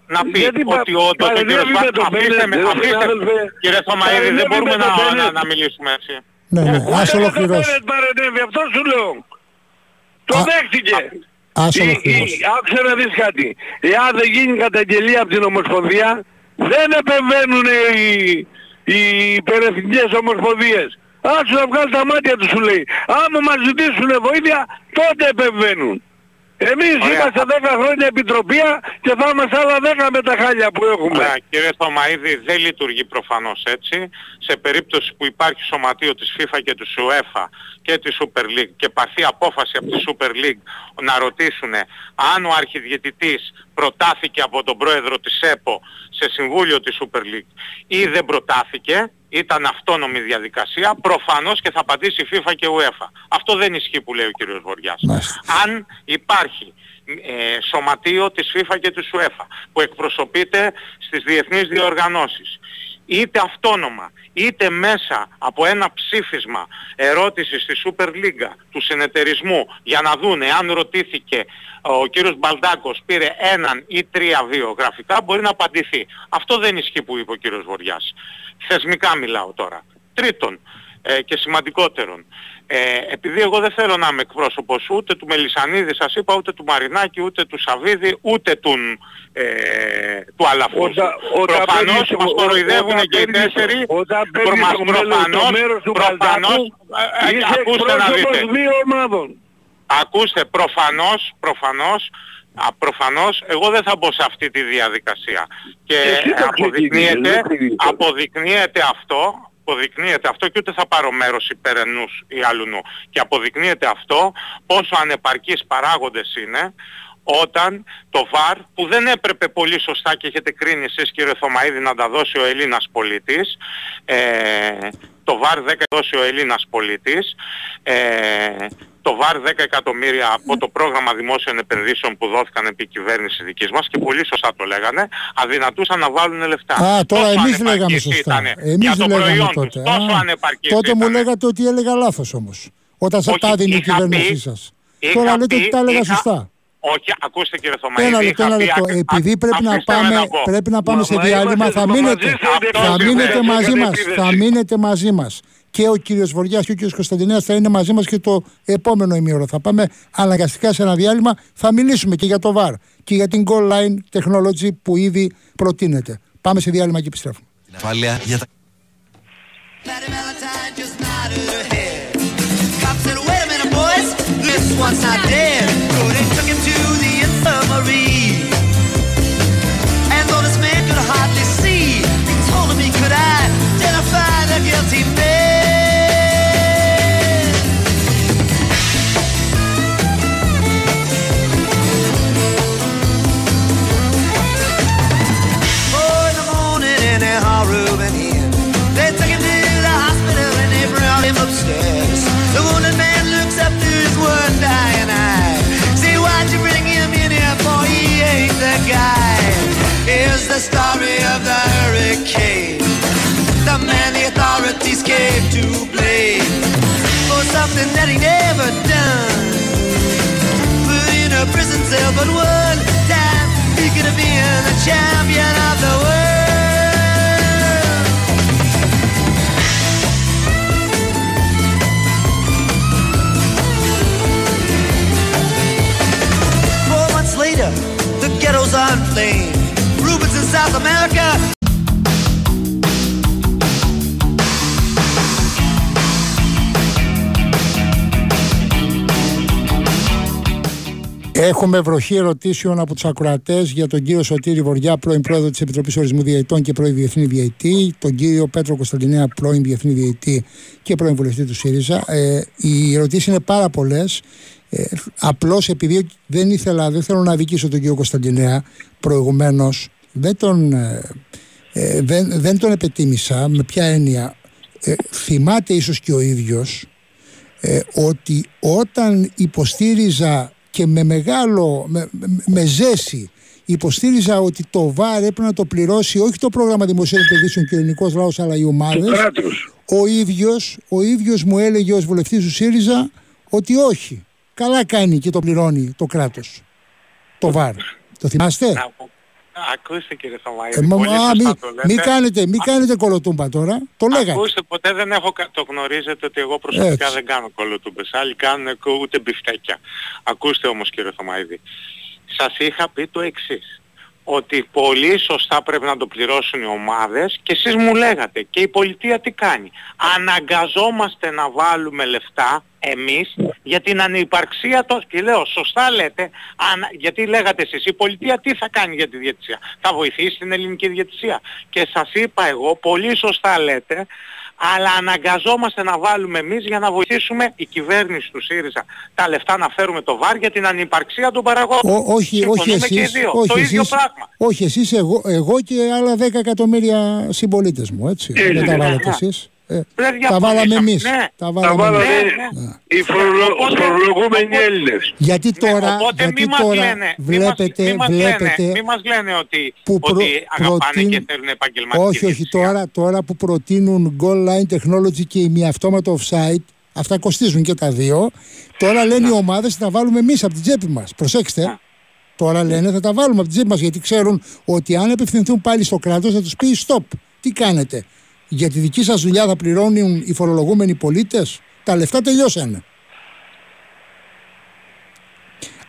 να πει Γιατί πα- ότι όντως ο παρενέβη κύριος με Βα- τον αφήστε με, Μπένετ, αφήστε συνάδελφε. Κύριε Θωμαίδη, δεν Παρενέβη μπορούμε με τον να, να, Μπένετ. να μιλήσουμε έτσι. Ναι, ναι, Ούτε ας με τον ολοκληρώσει. Μπένετ παρενέβη, αυτός σου λέω. Το Α, δέχτηκε. Ας Η- η- ολοκληρώσει. Άκουσε να δεις κάτι. Εάν δεν γίνει καταγγελία από την Ομοσπονδία, δεν επεμβαίνουν οι, οι υπερεθνικές ομοσπονδίες. Άσου να βγάλει τα μάτια τους σου λέει. Άμα μας ζητήσουν βοήθεια, τότε επεμβαίνουν. Εμείς Ωραία. είμαστε 10 χρόνια επιτροπία και θα είμαστε άλλα 10 με τα χάλια που έχουμε. Ωραία, κύριε Θωμαίδη, δεν λειτουργεί προφανώς έτσι. Σε περίπτωση που υπάρχει σωματείο της FIFA και του UEFA και της Super League και πάρθει απόφαση από τη Super League να ρωτήσουν αν ο αρχιδιαιτητής προτάθηκε από τον πρόεδρο της ΕΠΟ σε συμβούλιο της Super League ή δεν προτάθηκε, ήταν αυτόνομη διαδικασία, προφανώς και θα απαντήσει η FIFA και UEFA. Αυτό δεν ισχύει που λέει ο κύριος Βοριάς. Μάλιστα. Αν υπάρχει ε, σωματείο της FIFA και της UEFA που εκπροσωπείται στις διεθνείς διοργανώσεις είτε αυτόνομα είτε μέσα από ένα ψήφισμα ερώτησης στη Super League του συνεταιρισμού για να δούνε αν ρωτήθηκε ο κύριος Μπαλντάκος πήρε έναν ή τρία βιογραφικά μπορεί να απαντηθεί. Αυτό δεν ισχύει που είπε ο κύριος Βοριάς. Θεσμικά μιλάω τώρα. Τρίτον ε, και σημαντικότερον, ε, επειδή εγώ δεν θέλω να είμαι εκπρόσωπος ούτε του Μελισανίδη σας είπα, ούτε του Μαρινάκη, ούτε του Σαβίδη, ούτε του, ε, του Αλαφούζου. Όταν- όταν Προφανώς παίρνεις- μας κοροϊδεύουν όταν και οι παίρνεις- τέσσερι. Όταν Προ- παίρνεις μας το μέλος- το προφανώς, μέρος του προφανώς, Μπαλτάκου, ε, ε, είσαι ακούστε να εκπρόσωπος δείτε. δύο ομάδων. Ακούστε, προφανώς, προφανώς, α, προφανώς εγώ δεν θα μπω σε αυτή τη διαδικασία. Και Εσύ το αποδεικνύεται, ξεκίνησες, δεν ξεκίνησε. αποδεικνύεται αυτό, αποδεικνύεται αυτό και ούτε θα πάρω μέρος υπέρ ενούς ή άλλου Και αποδεικνύεται αυτό πόσο ανεπαρκείς παράγοντες είναι όταν το ΒΑΡ που δεν έπρεπε πολύ σωστά και έχετε κρίνει εσείς κύριε Θωμαίδη να τα δώσει ο Ελλήνας πολίτης ε, το ΒΑΡ 10 δώσει ο Ελλήνας πολίτης ε, το ΒΑΡ 10 εκατομμύρια από το πρόγραμμα δημόσιων επενδύσεων που δόθηκαν επί κυβέρνησης δικής μας και πολύ σωστά το λέγανε, αδυνατούσαν να βάλουν λεφτά. Α, τώρα Τόσο εμείς λέγαμε ανεπαρκής σωστά. ήτανε Εμείς για το λέγαμε προϊόν τότε. τους. Τόσο Α, ανεπαρκής τότε μου ήτανε. λέγατε ότι έλεγα λάθος όμως. Όταν σας Όχι, τα έδινε η είχα κυβέρνησή πει- σας. είχα Τώρα λέτε πει- ότι τα έλεγα είχα- σωστά. Όχι, ακούστε κύριε Θωμαίδη. Ένα λεπτό, είχα ένα πει λεπτό. ακ- Επειδή α- πρέπει να αφήστε με πάμε, να πω. πρέπει να πάμε Μα- σε μα διάλειμμα, είμαστε θα μαζί μείνετε, στην Αυτό θα είναι μείνετε επίδεση. μαζί Είναι μας. επίδεση. Θα μείνετε μαζί μας. Και ο κύριος Βοριάς και ο κύριος Κωνσταντινέας θα είναι μαζί μας και το επόμενο ημίωρο. Θα πάμε αναγκαστικά σε ένα διάλειμμα. Θα μιλήσουμε και για το VAR και για την goal line technology που ήδη προτείνεται. Πάμε σε διάλειμμα και επιστρέφουμε. Ασφάλεια για τα Patty Valentine just nodded her head. Cop said, wait a minute, boys, this one's not dead. So they took him to the infirmary. And though this man could hardly see, he told him he could identify the guilty The wounded man looks up to his one dying eye. Say, why'd you bring him in here for? He ain't the guy. Here's the story of the hurricane. The man the authorities gave to blame for something that he never done put in a prison cell, but one time he could have been the champion of the world. South America. Έχουμε βροχή ερωτήσεων από τους ακροατές για τον κύριο Σωτήρη Βοριά, πρώην πρόεδρο της Επιτροπής Ορισμού Διαιτών και πρώην Διεθνή Διαιτή, τον κύριο Πέτρο Κωνσταντινέα, πρώην Διεθνή Διαιτή και πρώην βουλευτή του ΣΥΡΙΖΑ. Ε, οι ερωτήσεις είναι πάρα πολλές. Ε, Απλώς επειδή δεν ήθελα, δεν θέλω να αδικήσω τον κύριο Κωνσταντινέα προηγουμένως, δεν τον, ε, ε, δεν, δεν τον επετίμησα. Με ποια έννοια. Ε, θυμάται ίσως και ο ίδιος ε, ότι όταν υποστήριζα και με μεγάλο, με, με, με ζέση υποστήριζα ότι το ΒΑΡ έπρεπε να το πληρώσει όχι το πρόγραμμα δημοσίων επενδύσεων και ο ελληνικός λαός αλλά οι Του ομάδες κράτους. ο ίδιος, ο ίδιος μου έλεγε ως βουλευτής του ΣΥΡΙΖΑ ότι όχι, καλά κάνει και το πληρώνει το κράτος το ΒΑΡ το θυμάστε; Να πω- Ακούστε κύριε Θωμαίδη, ε, μα, πολύ μα, σωστά μη, το λέτε. μη κάνετε, μη κάνετε κολοτούμπα τώρα το λέγατε Ακούστε, ποτέ δεν έχω, κα- το γνωρίζετε ότι εγώ προσωπικά Έτσι. δεν κάνω κολοτούμπες. Άλλοι κάνουν κο- ούτε μπιφτέκια. Ακούστε όμως κύριε Θωμαίδη. Σας είχα πει το εξής. Ότι πολύ σωστά πρέπει να το πληρώσουν οι ομάδες και εσείς μου λέγατε και η πολιτεία τι κάνει; Αναγκαζόμαστε να βάλουμε λεφτά εμείς για την ανυπαρξία των... Και λέω, σωστά λέτε, αν... γιατί λέγατε εσείς, η πολιτεία τι θα κάνει για τη διαιτησία; Θα βοηθήσει την ελληνική διαιτησία. Και σας είπα εγώ, πολύ σωστά λέτε, αλλά αναγκαζόμαστε να βάλουμε εμείς για να βοηθήσουμε η κυβέρνηση του ΣΥΡΙΖΑ τα λεφτά να φέρουμε το ΒΑΡ για την ανυπαρξία των παραγόντων. Ό, όχι, όχι εσείς, και οι δύο. όχι το ίδιο εσείς, πράγμα. όχι εσείς, εγώ, εγώ και άλλα 10 εκατομμύρια συμπολίτες μου, έτσι. Έτσι, Δεν τα ναι, βάλατε ναι. εσείς. Ε, Δεν τα διαφωνήσαμε. βάλαμε εμείς. Ναι. Τα Τα βάλαμε βάλαμε εμείς. Ναι, ναι. οι φορολο- Οπότε- φορολογούμενοι οπότε- Έλληνες. Γιατί Ναι, τώρα, οπότε γιατί μη μας τώρα λένε, μη μας- βλέπετε, μη μας βλέπετε λένε, μη μας λένε ότι, που προ- ότι αγαπάνε προτείνουν- και θέλουν επαγγελματική όχι, όχι, διαιτησία. τώρα, τώρα που προτείνουν goal line technology και ημιαυτόματο offside, αυτά κοστίζουν και τα δύο, τώρα λένε οι ομάδες θα τα βάλουμε εμείς από την τσέπη μας. Προσέξτε. Τώρα λένε θα τα βάλουμε από την τσέπη μας γιατί ξέρουν ότι αν απευθυνθούν πάλι στο κράτος θα τους πει stop. Τι κάνετε. Για τη δική σας δουλειά θα πληρώνουν οι φορολογούμενοι πολίτες; Τα λεφτά τελειώσανε.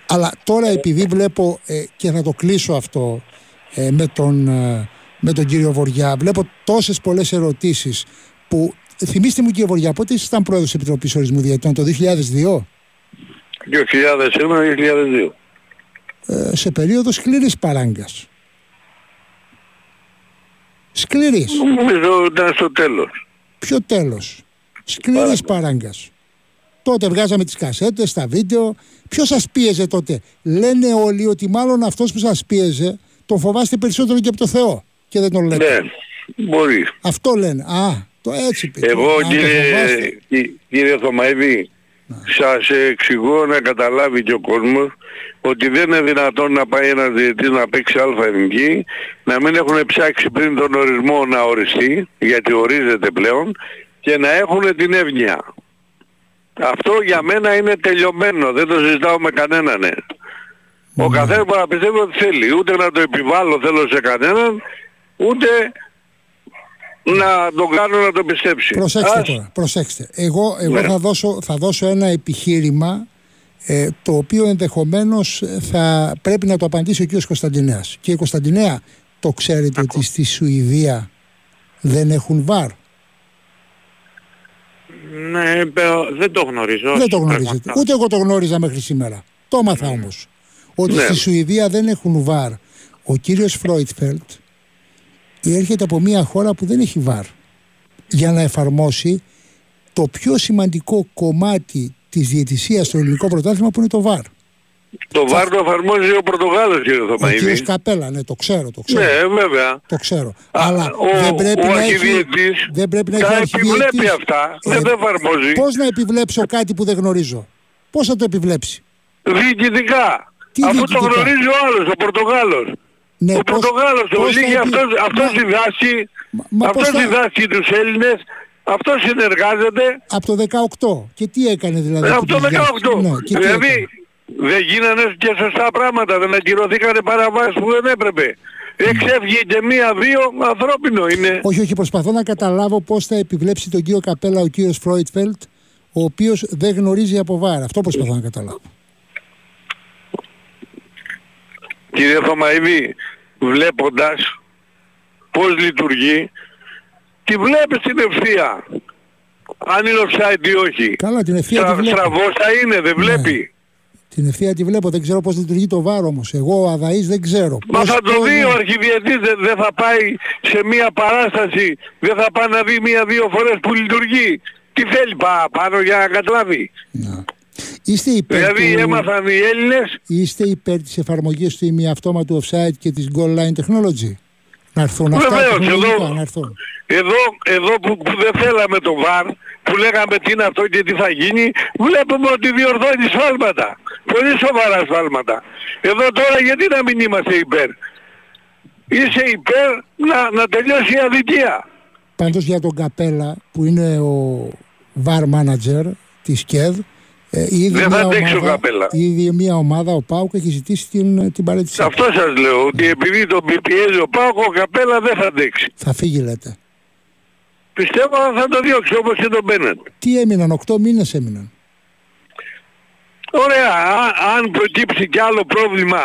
Αλλά τώρα επειδή βλέπω ε, και θα το κλείσω αυτό ε, με, τον, ε, με τον κύριο Βοριά, βλέπω τόσες πολλές ερωτήσεις που θυμίστε μου κύριε Βοριά, πότε ήσασταν πρόεδρος της Επιτροπής Ορισμού Διαιτών, το 2002, 2001-2002. ε, σε περίοδο σκληρής παράγκας. Σκληρής. Νομίζω ήταν στο τέλος. Ποιο τέλος; Σκληρής παράγκας. Τότε βγάζαμε τις κασέτες, τα βίντεο. Ποιος σας πίεζε τότε; Λένε όλοι ότι μάλλον αυτός που σας πίεζε τον φοβάστε περισσότερο και από το Θεό. Και δεν τον λέτε. Ναι, μπορεί. Αυτό λένε. Α, το έτσι πει. Εγώ Αν το κύριε, φοβάστε. κυ- κύριε Θωμαίδη, σας εξηγώ να καταλάβει και ο κόσμος ότι δεν είναι δυνατόν να πάει ένας διετής να παίξει αλφα εθνική, να μην έχουν ψάξει πριν τον ορισμό να οριστεί, γιατί ορίζεται πλέον, και να έχουν την εύνοια. Αυτό για μένα είναι τελειωμένο, δεν το συζητάω με κανέναν. ναι. Ο καθένας μπορεί να πιστεύει ότι θέλει, ούτε να το επιβάλλω θέλω σε κανέναν, ούτε να τον κάνω να το πιστέψει. Προσέξτε Ας- τώρα, προσέξτε. Εγώ, εγώ Ναι. θα, δώσω, θα δώσω ένα επιχείρημα ε, το οποίο ενδεχομένως ε, θα πρέπει να το απαντήσει ο κ. Κωνσταντινέας. Κύριε Κωνσταντινέα, το ξέρετε ότι στη Σουηδία δεν έχουν βάρ; Ναι, ε, δεν το γνωρίζω. δεν το όχι, γνωρίζετε. πραγματικά. Ούτε εγώ το γνώριζα μέχρι σήμερα. Το έμαθα όμως. Ότι Ναι. στη Σουηδία δεν έχουν βάρ. Ο κύριος Φρόιτφελτ έρχεται από μια χώρα που δεν έχει βάρ για να εφαρμόσει το πιο σημαντικό κομμάτι της διαιτησίας στο ελληνικό πρωτάθλημα που είναι το βάρ. Το βάρ το εφαρμόζει ο Πορτογάλος κύριε Ο κύριος Θωμαίδη. Καπέλα, ναι, το ξέρω, το ξέρω. Ναι, βέβαια. Το ξέρω. Α, Αλλά ο, δεν πρέπει ο να έχει, αρχιδιετής δεν πρέπει να τα έχει επιβλέπει αρχιδιετής. αυτά. Ε, δεν τα εφαρμόζει. Πώς να επιβλέψω κάτι που δεν γνωρίζω; Πώς θα το επιβλέψει; Διοικητικά. Τι Αφού το διοικητικά; γνωρίζει ο άλλος, ο Πορτογάλος. Ναι, ο πώς- Πορτογάλος το πώς θα λίγη, επι- αυτός, αυτός Μα- διδάσκει, Μα- μα πώς αυτός θα- διδάσκει τους Έλληνες, αυτός συνεργάζεται Από το 18. Και τι έκανε δηλαδή. Ε, εκεί από το που διάβασε. 18. Ναι, και τι δηλαδή έκανε; δεν γίνανε και σωστά πράγματα, δεν ακυρωθήκανε παραβάσεις που δεν έπρεπε. Εξέφυγε και μία-δύο ανθρώπινο είναι. Όχι, όχι, προσπαθώ να καταλάβω πώς θα επιβλέψει τον κύριο Καπέλα ο κύριος Φρόιτφελτ, ο οποίος δεν γνωρίζει από βάρα. Αυτό προσπαθώ να καταλάβω. Κύριε Θωμαίδη, βλέποντας πώς λειτουργεί, τη βλέπεις την ευθεία. Αν είναι offside ή όχι. Καλά, την ευθεία τη Στρα, βλέπω. στραβός θα είναι, δεν βλέπει. Την ευθεία τη βλέπω, δεν ξέρω πώς λειτουργεί το βάρο όμως. Εγώ ο Αδαής δεν ξέρω. Μα Πώς- θα το πώς δει να- ο αρχιδιετής, δεν, δεν θα πάει σε μία παράσταση, δεν θα πάει να δει μία-δύο φορές που λειτουργεί. Τι θέλει πάνω για να καταλάβει. Να. Είστε υπέρ, Δηλαδή του... έμαθαν οι Έλληνες Είστε υπέρ της εφαρμογής του ημιαυτόματου offside και της goal line technology; Να έρθουν αυτά Βεβαίως, τεχνολογικά, εδώ- να έρθουν. Εδώ, εδώ που, που δεν θέλαμε το ΒΑΡ, που λέγαμε τι είναι αυτό και τι θα γίνει, βλέπουμε ότι διορθώνει σφάλματα. Πολύ σοβαρά σφάλματα. Εδώ τώρα γιατί να μην είμαστε υπέρ; Είσαι υπέρ να, να τελειώσει η αδικία. Πάντως για τον Καπέλα που είναι ο VAR manager της ΚΕΔ ε, ήδη Δεν θα μια αντέξει ο ομάδα, Καπέλα. ήδη μια ομάδα ο ΠΑΟΚ έχει ζητήσει την, την παρέτησή του. Αυτό σας λέω, ότι επειδή τον πιέζει ο Πάοκ, ο Καπέλα δεν θα αντέξει. Θα φύγει λέτε. Πιστεύω θα το διώξει όπως και τον Μπένετ. Τι έμειναν, 8 μήνες έμειναν. Ωραία, α- αν προκύψει κι άλλο πρόβλημα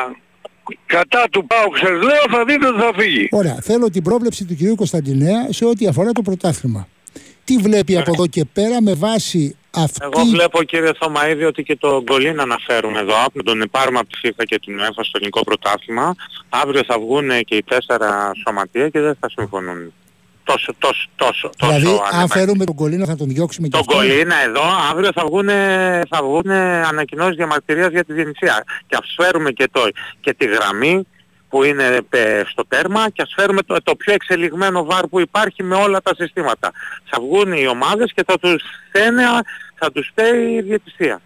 κατά του ΠΑΟΚ σας λέω θα δείτε ότι θα φύγει. Ωραία, θέλω την πρόβλεψη του κυρίου Κωνσταντινέα σε ό,τι αφορά το πρωτάθλημα. Τι βλέπει από εδώ και πέρα με βάση αυτή... Εγώ βλέπω κύριε Θωμαίδη ότι και το γκολίν αναφέρουν εδώ, να τον πάρουμε από τη FIFA και την UEFA στο ελληνικό πρωτάθλημα. Αύριο θα βγουν και οι τέσσερα σωματεία και δεν θα συμφωνούν. Τόσο, τόσο, τόσο, τόσο δηλαδή, αν ανεμακ- φέρουμε τον Κολίνα θα τον διώξουμε και τον αυτό. Κολίνα εδώ, αύριο θα βγουν, θα βγουν ανακοινώσεις διαμαρτυρίας για τη διενυσία. Και ας φέρουμε και, το, και τη γραμμή που είναι ε, στο τέρμα και ας φέρουμε το, το πιο εξελιγμένο βάρ που υπάρχει με όλα τα συστήματα. Θα βγουν οι ομάδες και θα τους στένε, θα τους στέει η διαιτησία.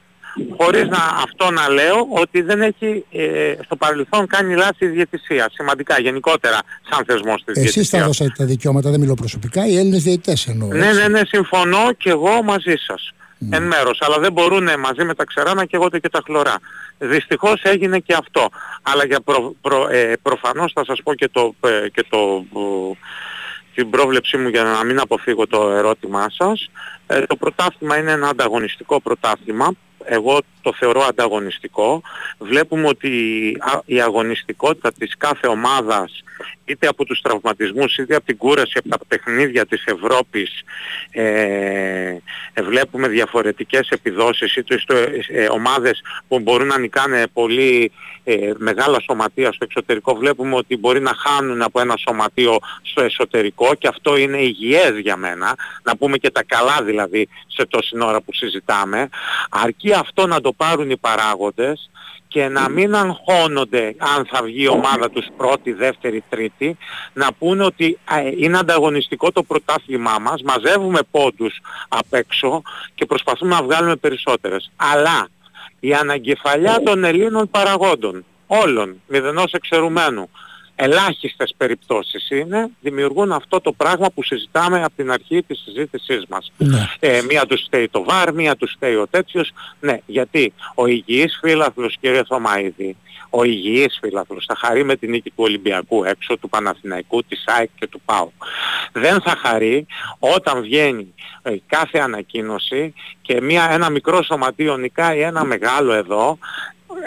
Χωρίς να, αυτό να λέω ότι δεν έχει ε, στο παρελθόν κάνει λάθη η διαιτησία. Σημαντικά, γενικότερα, σαν θεσμός της Εσείς θα διαιτησίας. δώσατε τα δικαιώματα, δεν μιλώ προσωπικά, οι Έλληνες διαιτητές εννοώ. Ναι, έτσι. ναι, ναι, συμφωνώ και εγώ μαζί σας. Εν μέρος, αλλά δεν μπορούν μαζί με τα ξεράνα και εγώ και τα χλωρά. Δυστυχώς έγινε και αυτό. Αλλά για προ, προ- ε, προφανώς θα σας πω και, το, ε, και το, ε, την πρόβλεψή μου για να μην αποφύγω το ερώτημά σας. Ε, το πρωτάθλημα είναι ένα ανταγωνιστικό πρωτάθλημα. Εγώ το θεωρώ ανταγωνιστικό. Βλέπουμε ότι α- η αγωνιστικότητα της κάθε ομάδας είτε από τους τραυματισμούς είτε από την κούραση από τα παιχνίδια της Ευρώπης ε, ε, βλέπουμε διαφορετικές επιδόσεις είτε στο, ε, ομάδες που μπορούν να νικάνε πολύ ε, μεγάλα σωματεία στο εξωτερικό. Βλέπουμε ότι μπορεί να χάνουν από ένα σωματείο στο εσωτερικό και αυτό είναι υγιές για μένα. Να πούμε και τα καλά δηλαδή σε τόση ώρα που συζητάμε. Αρκεί αυτό να το πάρουν οι παράγοντες και να μην αγχώνονται αν θα βγει η ομάδα τους πρώτη, δεύτερη, τρίτη, να πούνε ότι ε, είναι ανταγωνιστικό το πρωτάθλημά μας, μαζεύουμε πόντους απ' έξω και προσπαθούμε να βγάλουμε περισσότερες. Αλλά η αναγκεφαλιά των Ελλήνων παραγόντων, όλων, μηδενός εξαιρουμένου, ελάχιστες περιπτώσεις είναι, δημιουργούν αυτό το πράγμα που συζητάμε από την αρχή της συζήτησής μας. Ναι. Ε, μία τους στέει το βάρ, μία τους στέει ο τέτοιος. Ναι, γιατί ο υγιής φίλαθλος κύριε Θωμαίδη, ο υγιής φίλαθλος θα χαρεί με την νίκη του Ολυμπιακού έξω, του Παναθηναϊκού, της ΑΕΚ και του ΠΑΟ. Δεν θα χαρεί όταν βγαίνει ε, κάθε ανακοίνωση και μία, ένα μικρό σωματείο νικάει ένα μεγάλο εδώ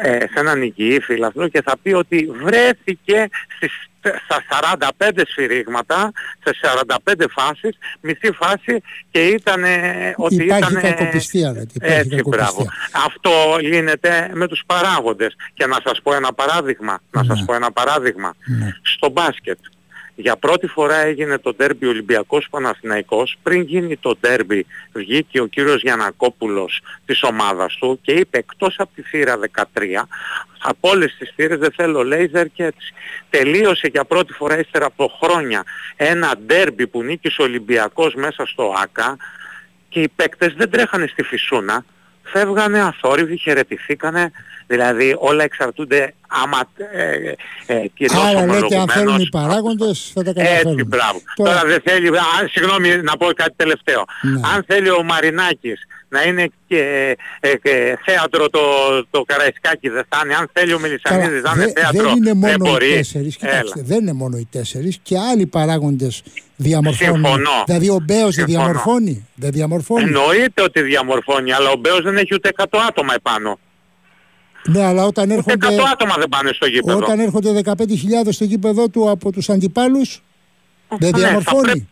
ε, σε έναν υγιή φίλαθλο και θα πει ότι βρέθηκε στις, στα 45 σφυρίγματα, σε 45 φάσεις, μισή φάση και ήταν ότι Υπάρχει ήταν... κακοπιστία, λέτε, υπάρχει Έτσι, κακοπιστία. μπράβο. Αυτό γίνεται με τους παράγοντες. Και να σας πω ένα παράδειγμα. Να σας Ναι. πω ένα παράδειγμα. Ναι. Στο μπάσκετ. Για πρώτη φορά έγινε το ντέρμπι Ολυμπιακός Παναθηναϊκός. Πριν γίνει το ντέρμπι βγήκε ο κύριος Γιανακόπουλος της ομάδας του και είπε εκτός από τη θύρα 13 από όλες τις θύρες δεν θέλω λέιζερ και έτσι. Τελείωσε για πρώτη φορά ύστερα από χρόνια ένα ντέρμπι που νίκησε ο Ολυμπιακός μέσα στο ΆΚΑ και οι παίκτες δεν τρέχανε στη φυσούνα. Φεύγανε αθόρυβοι, χαιρετηθήκανε, δηλαδή όλα εξαρτούνται άμα ε, ε, κυρίως Άρα λέτε αν ομολογουμένως θέλουν οι παράγοντες θα τα καταφέρουν. έτσι, μπράβο. Τώρα- Τώρα, δεν θέλει, αν, συγγνώμη να πω κάτι τελευταίο. Ναι. Αν θέλει ο Μαρινάκης να είναι και, ε, και θέατρο το, το Καραϊσκάκι δεν θα είναι. Αν θέλει ο Μελισανίδης να είναι δε- θέατρο δεν είναι μόνο μπορεί. οι τέσσερις, κοιτάξτε, Έλα. δεν είναι μόνο οι τέσσερις και άλλοι παράγοντες διαμορφώνουν. Συμφωνώ. Δηλαδή ο Μπέος δεν Συμφωνώ. διαμορφώνει. Δεν διαμορφώνει. Εννοείται ότι διαμορφώνει, αλλά ο Μπέος δεν έχει ούτε 100 άτομα επάνω. Ναι, αλλά όταν Ούτε έρχονται, 100 άτομα δεν πάνε στο γήπεδο. όταν έρχονται 15.000 στο γήπεδο του από τους αντιπάλους, δεν Ναι, θα διαμορφώνει. πρέπει-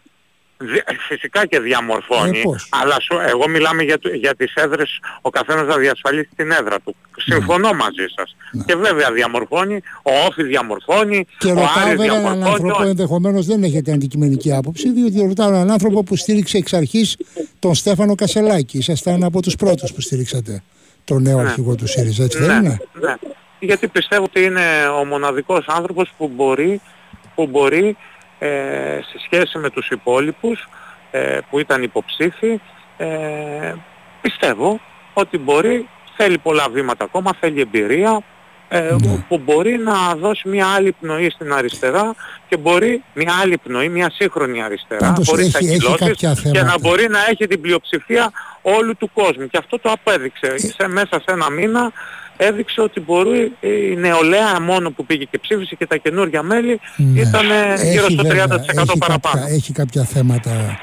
Δι- Φυσικά και διαμορφώνει, Ε, πώς; αλλά σου- εγώ μιλάμε για, το- για τις έδρες, ο καθένας να διασφαλίσει την έδρα του. Συμφωνώ μαζί σας. Και βέβαια διαμορφώνει, ο Όφης διαμορφώνει, Και ο ρωτάω Άρης βέβαια έναν διαμορφώνει. άνθρωπο, ο- ενδεχομένως δεν έχετε αντικειμενική άποψη, διότι ρωτάω έναν άνθρωπο που στήριξε εξ αρχής τον Στέφανο Κασελάκη. Ήσασταν από τους πρώτους που στήριξατε τον νέο αρχηγό του ΣΥΡΙΖΑ, έτσι δεν είναι; ναι. Γιατί πιστεύω ότι είναι ο μοναδικός άνθρωπος που μπορεί, που μπορεί ε, σε σχέση με τους υπόλοιπους ε, που ήταν υποψήφοι, ε, πιστεύω ότι μπορεί, θέλει πολλά βήματα ακόμα, θέλει εμπειρία, ε, Ναι. που μπορεί να δώσει μια άλλη πνοή στην αριστερά και μπορεί μια άλλη πνοή, μια σύγχρονη αριστερά, Πάντως χωρίς έχει- έχει ακυλώσεις κάποια και θέματα. να μπορεί να έχει την πλειοψηφία όλου του κόσμου. Και αυτό το απέδειξε. Ε. Σε, μέσα σε ένα μήνα έδειξε ότι μπορεί η νεολαία μόνο που πήγε και ψήφισε και τα καινούργια μέλη Ναι. ήταν γύρω Έχει στο 30% βέβαια, έχει παραπάνω. Κάποια, έχει κάποια θέματα.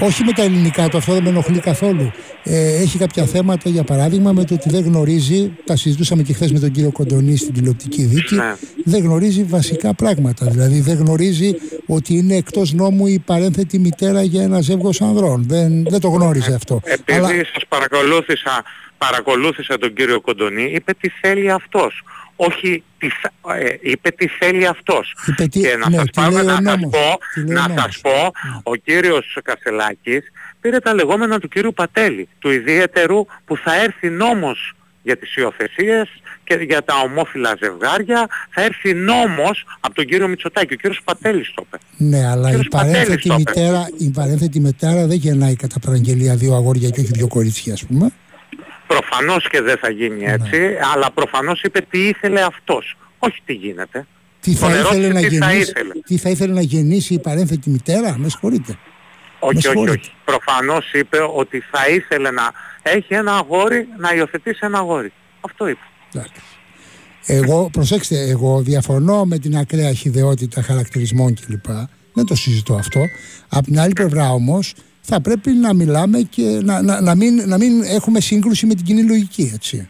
Όχι με τα ελληνικά του, αυτό δεν με ενοχλεί καθόλου. Ε, έχει κάποια θέματα, για παράδειγμα, με το ότι δεν γνωρίζει, τα συζητούσαμε και χθες με τον κύριο Κοντονή στην τηλεοπτική δίκη, Ναι. δεν γνωρίζει βασικά πράγματα. Δηλαδή, δεν γνωρίζει ότι είναι εκτός νόμου η παρένθετη μητέρα για ένα ζεύγος ανδρών. Δεν, δεν το γνώριζε αυτό. Επειδή Αλλά σας παρακολούθησα, παρακολούθησα τον κύριο Κοντονή, είπε τι θέλει αυτός. Όχι, τι, θα- ε, είπε τι θέλει αυτός. Είπε τι- και να ναι, σας, τι πάμε, λέει ο να σας νόμος. πω, Τι λέει ο να νόμος. σας πω, ο κύριος Κασελάκης πήρε τα λεγόμενα του κύριου Πατέλη, του ιδιαίτερου που θα έρθει νόμος για τις υιοθεσίες και για τα ομόφυλα ζευγάρια, θα έρθει νόμος από τον κύριο Μητσοτάκη. Ο κύριος Πατέλης το είπε. ναι, αλλά η Κύριος Πατέλης παρένθετη, το είπε. μητέρα, η παρένθετη μητέρα δεν γεννάει κατά παραγγελία δύο αγόρια και όχι δύο κορίτσια, ας πούμε. Προφανώς και δεν θα γίνει Ναι. έτσι, αλλά προφανώς είπε τι ήθελε αυτός. Όχι τι γίνεται. Τι θα, Τον ήθελε ερώτησε να τι θα γεννήσει, ήθελε. τι θα ήθελε να γεννήσει η παρένθετη μητέρα, με συγχωρείτε. Όχι, όχι, συγχωρείτε. όχι. Προφανώς είπε ότι θα ήθελε να έχει ένα αγόρι, να υιοθετήσει ένα αγόρι. Αυτό είπε. Εντάξει. Εγώ, προσέξτε, εγώ διαφωνώ με την ακραία χιδεότητα χαρακτηρισμών κλπ. Δεν το συζητώ αυτό. Απ' την άλλη πλευρά όμως θα πρέπει να μιλάμε και να, να, να, μην, να μην έχουμε σύγκρουση με την κοινή λογική, έτσι.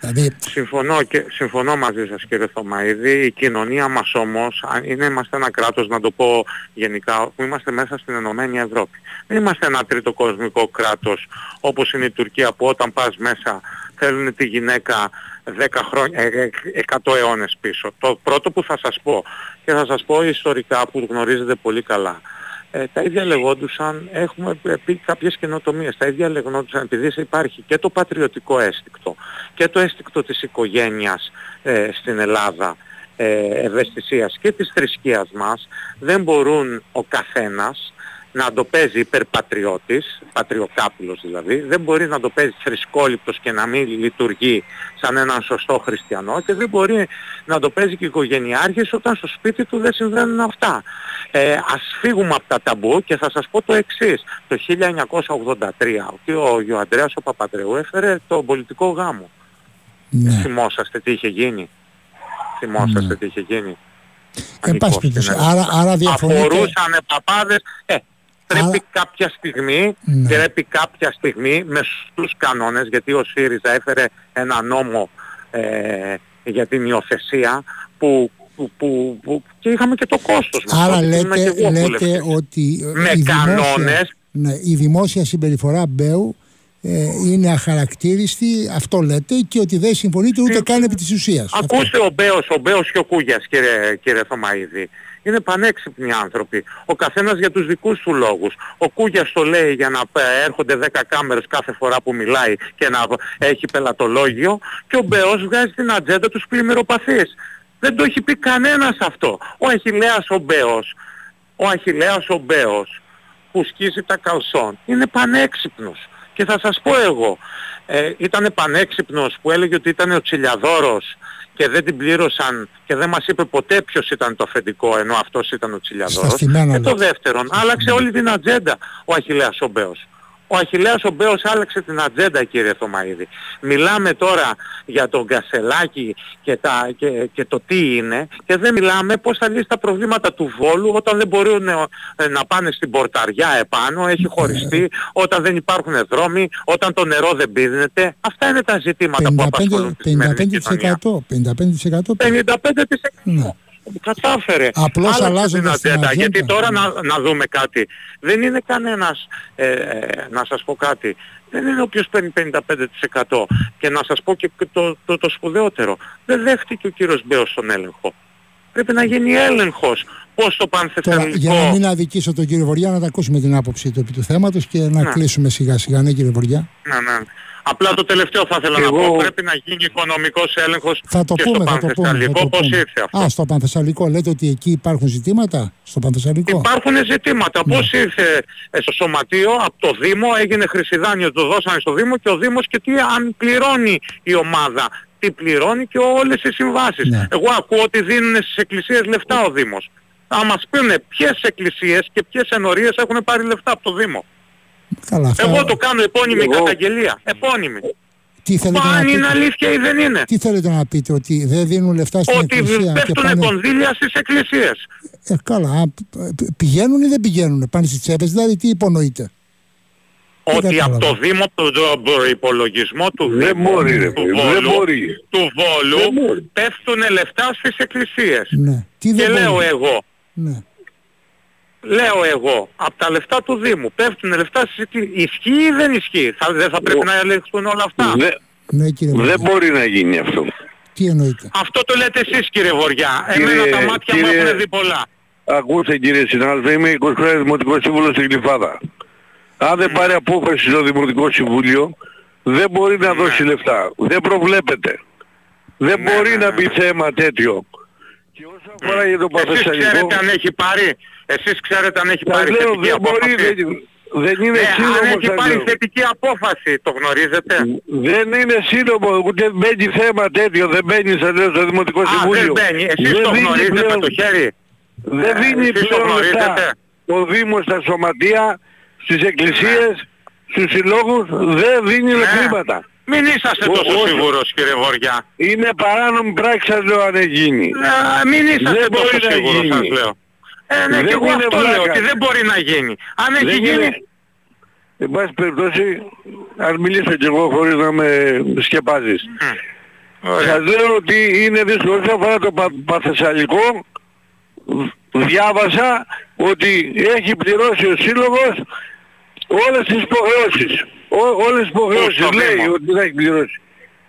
Δηλαδή, Συμφωνώ, και, συμφωνώ μαζί σας κύριε Θωμαίδη. Η κοινωνία μας όμως, αν είναι, είμαστε ένα κράτος, να το πω γενικά, που είμαστε μέσα στην Ενωμένη Ευρώπη. Δεν είμαστε ένα τρίτο κοσμικό κράτος όπως είναι η Τουρκία που όταν πας μέσα θέλουν τη γυναίκα 10 χρόνια, ε, ε, 100 αιώνες πίσω. Το πρώτο που θα σας πω και θα σας πω ιστορικά που γνωρίζετε πολύ καλά. Ε, τα ίδια λεγόντουσαν, έχουμε πει κάποιες καινοτομίες, τα ίδια λεγόντουσαν επειδή υπάρχει και το πατριωτικό αίσθηκτο και το αίσθηκτο της οικογένειας ε, στην Ελλάδα ε, ευαισθησίας και της θρησκείας μας, δεν μπορούν ο καθένας να το παίζει υπερπατριώτης, πατριοκάπηλος δηλαδή, δεν μπορεί να το παίζει θρησκόληπτος και να μην λειτουργεί σαν έναν σωστό χριστιανό και δεν μπορεί να το παίζει και οικογενειάρχης όταν στο σπίτι του δεν συμβαίνουν αυτά. Ε, ας φύγουμε από τα ταμπού και θα σας πω το εξής. Το 1983 και ο Ιωανδρέας ο Παπαντρεού έφερε τον πολιτικό γάμο. ναι. Θυμόσαστε τι είχε γίνει; Θυμόσαστε Ναι. τι είχε γίνει; Εν πάση Ανοιχτός περιπτώσει, στην άρα, άρα διαφωνείτε. αφορούσαν παπάδες. Ε, πρέπει Άρα- κάποια στιγμή, Ναι. πρέπει κάποια στιγμή με στους κανόνες, γιατί ο ΣΥΡΙΖΑ έφερε ένα νόμο ε, για την υιοθεσία που, που, που, που- και είχαμε και το κόστος μας. Άρα τότε που ήμουν λέτε, και εγώ λέτε βουλευτής. ότι ε, Με η, δημόσια, κανόνες. ναι, η δημόσια συμπεριφορά Μπέου ε, είναι αχαρακτήριστη, αυτό λέτε, και ότι δεν συμφωνείτε ούτε καν επί της ουσίας. Αυτό. Ακούστε ο Μπέος, ο Μπέος και ο Κούγιας κύριε, κύριε Θωμαίδη. Είναι πανέξυπνοι άνθρωποι. Ο καθένας για τους δικούς του λόγους. Ο Κούγιας το λέει για να ε, έρχονται 10 κάμερες κάθε φορά που μιλάει και να έχει πελατολόγιο και ο Μπέος βγάζει την ατζέντα τους πλημμυροπαθείς. Δεν το έχει πει κανένας αυτό. Ο Αχιλέας ο Μπέος, ο Αχιλέας ο Μπέος που σκίζει τα καλσόν είναι πανέξυπνος. Και θα σας πω εγώ, ε, ήταν πανέξυπνος που έλεγε ότι ήταν ο Τσιλιαδόρος και δεν την πλήρωσαν και δεν μας είπε ποτέ ποιος ήταν το αφεντικό ενώ αυτός ήταν ο Τσιλιαδόρος. Στα θυμένα Και το λέτε. δεύτερον, άλλαξε όλη την ατζέντα ο Αχιλέας ο Μπέος. Ο Αχιλέας ο Μπέος άλλαξε την ατζέντα κύριε Θωμαίδη. Μιλάμε τώρα για τον Κασελάκη και, τα, και, και το τι είναι και δεν μιλάμε πώς θα λύσει τα προβλήματα του Βόλου όταν δεν μπορούν ε, να πάνε στην πορταριά επάνω, έχει χωριστεί, όταν δεν υπάρχουν δρόμοι, όταν το νερό δεν πίνεται. Αυτά είναι τα ζητήματα που 55%, απασχολούν της σημερινή κοινωνίας. 55%, 55%. 55%. Ναι. Κατάφερε. Απλώς Άλλαξε αλλάζοντας την ατζέντα. Γιατί τώρα να, να δούμε κάτι. Δεν είναι κανένας, ε, ε, να σας πω κάτι, δεν είναι όποιος παίρνει 55%. Και να σας πω και το, το, το σπουδαιότερο. Δεν δέχτηκε ο κύριος Μπέος τον έλεγχο. Πρέπει να γίνει έλεγχος. Πώς το Τώρα, πανθεσσαλικό... για να μην αδικήσω τον κύριο Βοριά, να τα ακούσουμε την άποψη του επί του θέματος και να Ναι. κλείσουμε σιγά σιγά. Ναι, κύριε Βοριά. Ναι, ναι. Απλά το τελευταίο θα ήθελα να Εγώ- πω. Πρέπει να γίνει οικονομικός έλεγχος Θα το και πούμε, στο θα το πούμε. Θα πανθεσσαλικό. το Πώς πούμε. ήρθε αυτό; Α, στο Πανθεσσαλικό. Λέτε ότι εκεί υπάρχουν ζητήματα; Στο Πανθεσσαλικό; Υπάρχουν ζητήματα. Ναι. Πώς ήρθε ε, στο σωματείο από το Δήμο, έγινε χρυσιδάνιο, το δώσανε στο Δήμο και ο Δήμος και τι αν πληρώνει η ομάδα. Τι πληρώνει και όλες οι συμβάσεις. Ναι. Εγώ ακούω ότι δίνουν στις εκκλησίες λεφτά ο Δήμος. Θα μας πούνε ποιες εκκλησίες και ποιες ενορίες έχουν πάρει λεφτά από το Δήμο. Καλά, αυτά. Εγώ το κάνω επώνυμη Εγώ- καταγγελία. Επώνυμη. Τι θέλετε, να Αν είναι πείτε, αλήθεια ή δεν είναι. τι θέλετε να πείτε, ότι δεν δίνουν λεφτά στην Ότι εκκλησία και πέφτουν πάνε... κονδύλια στις εκκλησίες. Ε, καλά, α, π- πηγαίνουν ή δεν πηγαίνουν, πάνε στις τσέπες, δηλαδή τι υπονοείτε; ότι κατάλαβα. από το Δήμο, από τον προϋπολογισμό του Δεν Δήμου, μπορεί, ρε του παιδί μου, δεν Βόλου, μπορεί. του Βόλου Δεν μπορεί. πέφτουν λεφτά στις εκκλησίες. Ναι. Τι Και δεν λέω μπορεί; εγώ, Ναι. Λέω εγώ, από τα λεφτά του Δήμου, πέφτουν λεφτά στις... Ισχύει ή δεν ισχύει; Θα, δεν θα πρέπει Ο- να ελεγχθούν όλα αυτά; Δε, Ναι, κύριε δεν Βοριά. μπορεί να γίνει αυτό. Τι εννοείται. Αυτό το λέτε εσείς κύριε Βοριά. Κύριε- Εμένα τα μάτια μου κύριε- έχουν δει πολλά. Ακούστε κύριε συνάδελφε, είμαι 20 χρόνια Δημοτικός Σύμβουλος στην Γλυφάδα. Αν δεν πάρει απόφαση στο Δημοτικό Συμβούλιο, δεν μπορεί να δώσει λεφτά. Δεν προβλέπεται. Δεν Ναι, μπορεί ναι, να ναι. μπει θέμα τέτοιο. Και όσο αφορά για το Εσείς παθεσσαλικό, ξέρετε αν έχει πάρει, εσείς ξέρετε αν έχει σας πάρει λέω θετική δεν μπορεί, απόφαση. δεν, δεν είναι Ναι, αν σύντομο έχει σας πάρει λέω. θετική απόφαση, το γνωρίζετε; Δεν είναι σύντομο, ούτε μπαίνει θέμα τέτοιο, δεν μπαίνει σας λέω στο Δημοτικό Α, δεν Συμβούλιο. μπαίνει. Εσείς Δεν το δίνει γνωρίζετε πλέον- με το χέρι. Δεν Ε, δίνει εσείς το πλέον γνωρίζετε. λεφτά. Ο Δήμος στα σωματεία, στις εκκλησίες, στους συλλόγους δεν δίνει Ναι. χρήματα. Μην είσαστε Ο- τόσο όχι. σίγουρος κύριε Βοριά. Είναι παράνομη πράξη σας λέω αν έχει γίνει. Ε, μην είσαστε Δεν μπορεί τόσο να σίγουρος γίνει. σας λέω. Ε, ναι, Δεν και εγώ είναι αυτό λέω, βλάκας. ότι δεν μπορεί να γίνει. Αν έχει Δεν γίνει, είναι. Εν πάση περιπτώσει, ας μιλήσω κι εγώ χωρίς να με σκεπάζεις. Ωραία. Σας λέω ότι είναι δύσκολο. Όσον αφορά το πα, παθεσσαλικό, διάβασα ότι έχει πληρώσει ο Σύλλογος όλες τις υποχρεώσεις. Ό, όλες τις υποχρεώσεις στο λέει Δήμο. ότι θα έχει πληρώσει.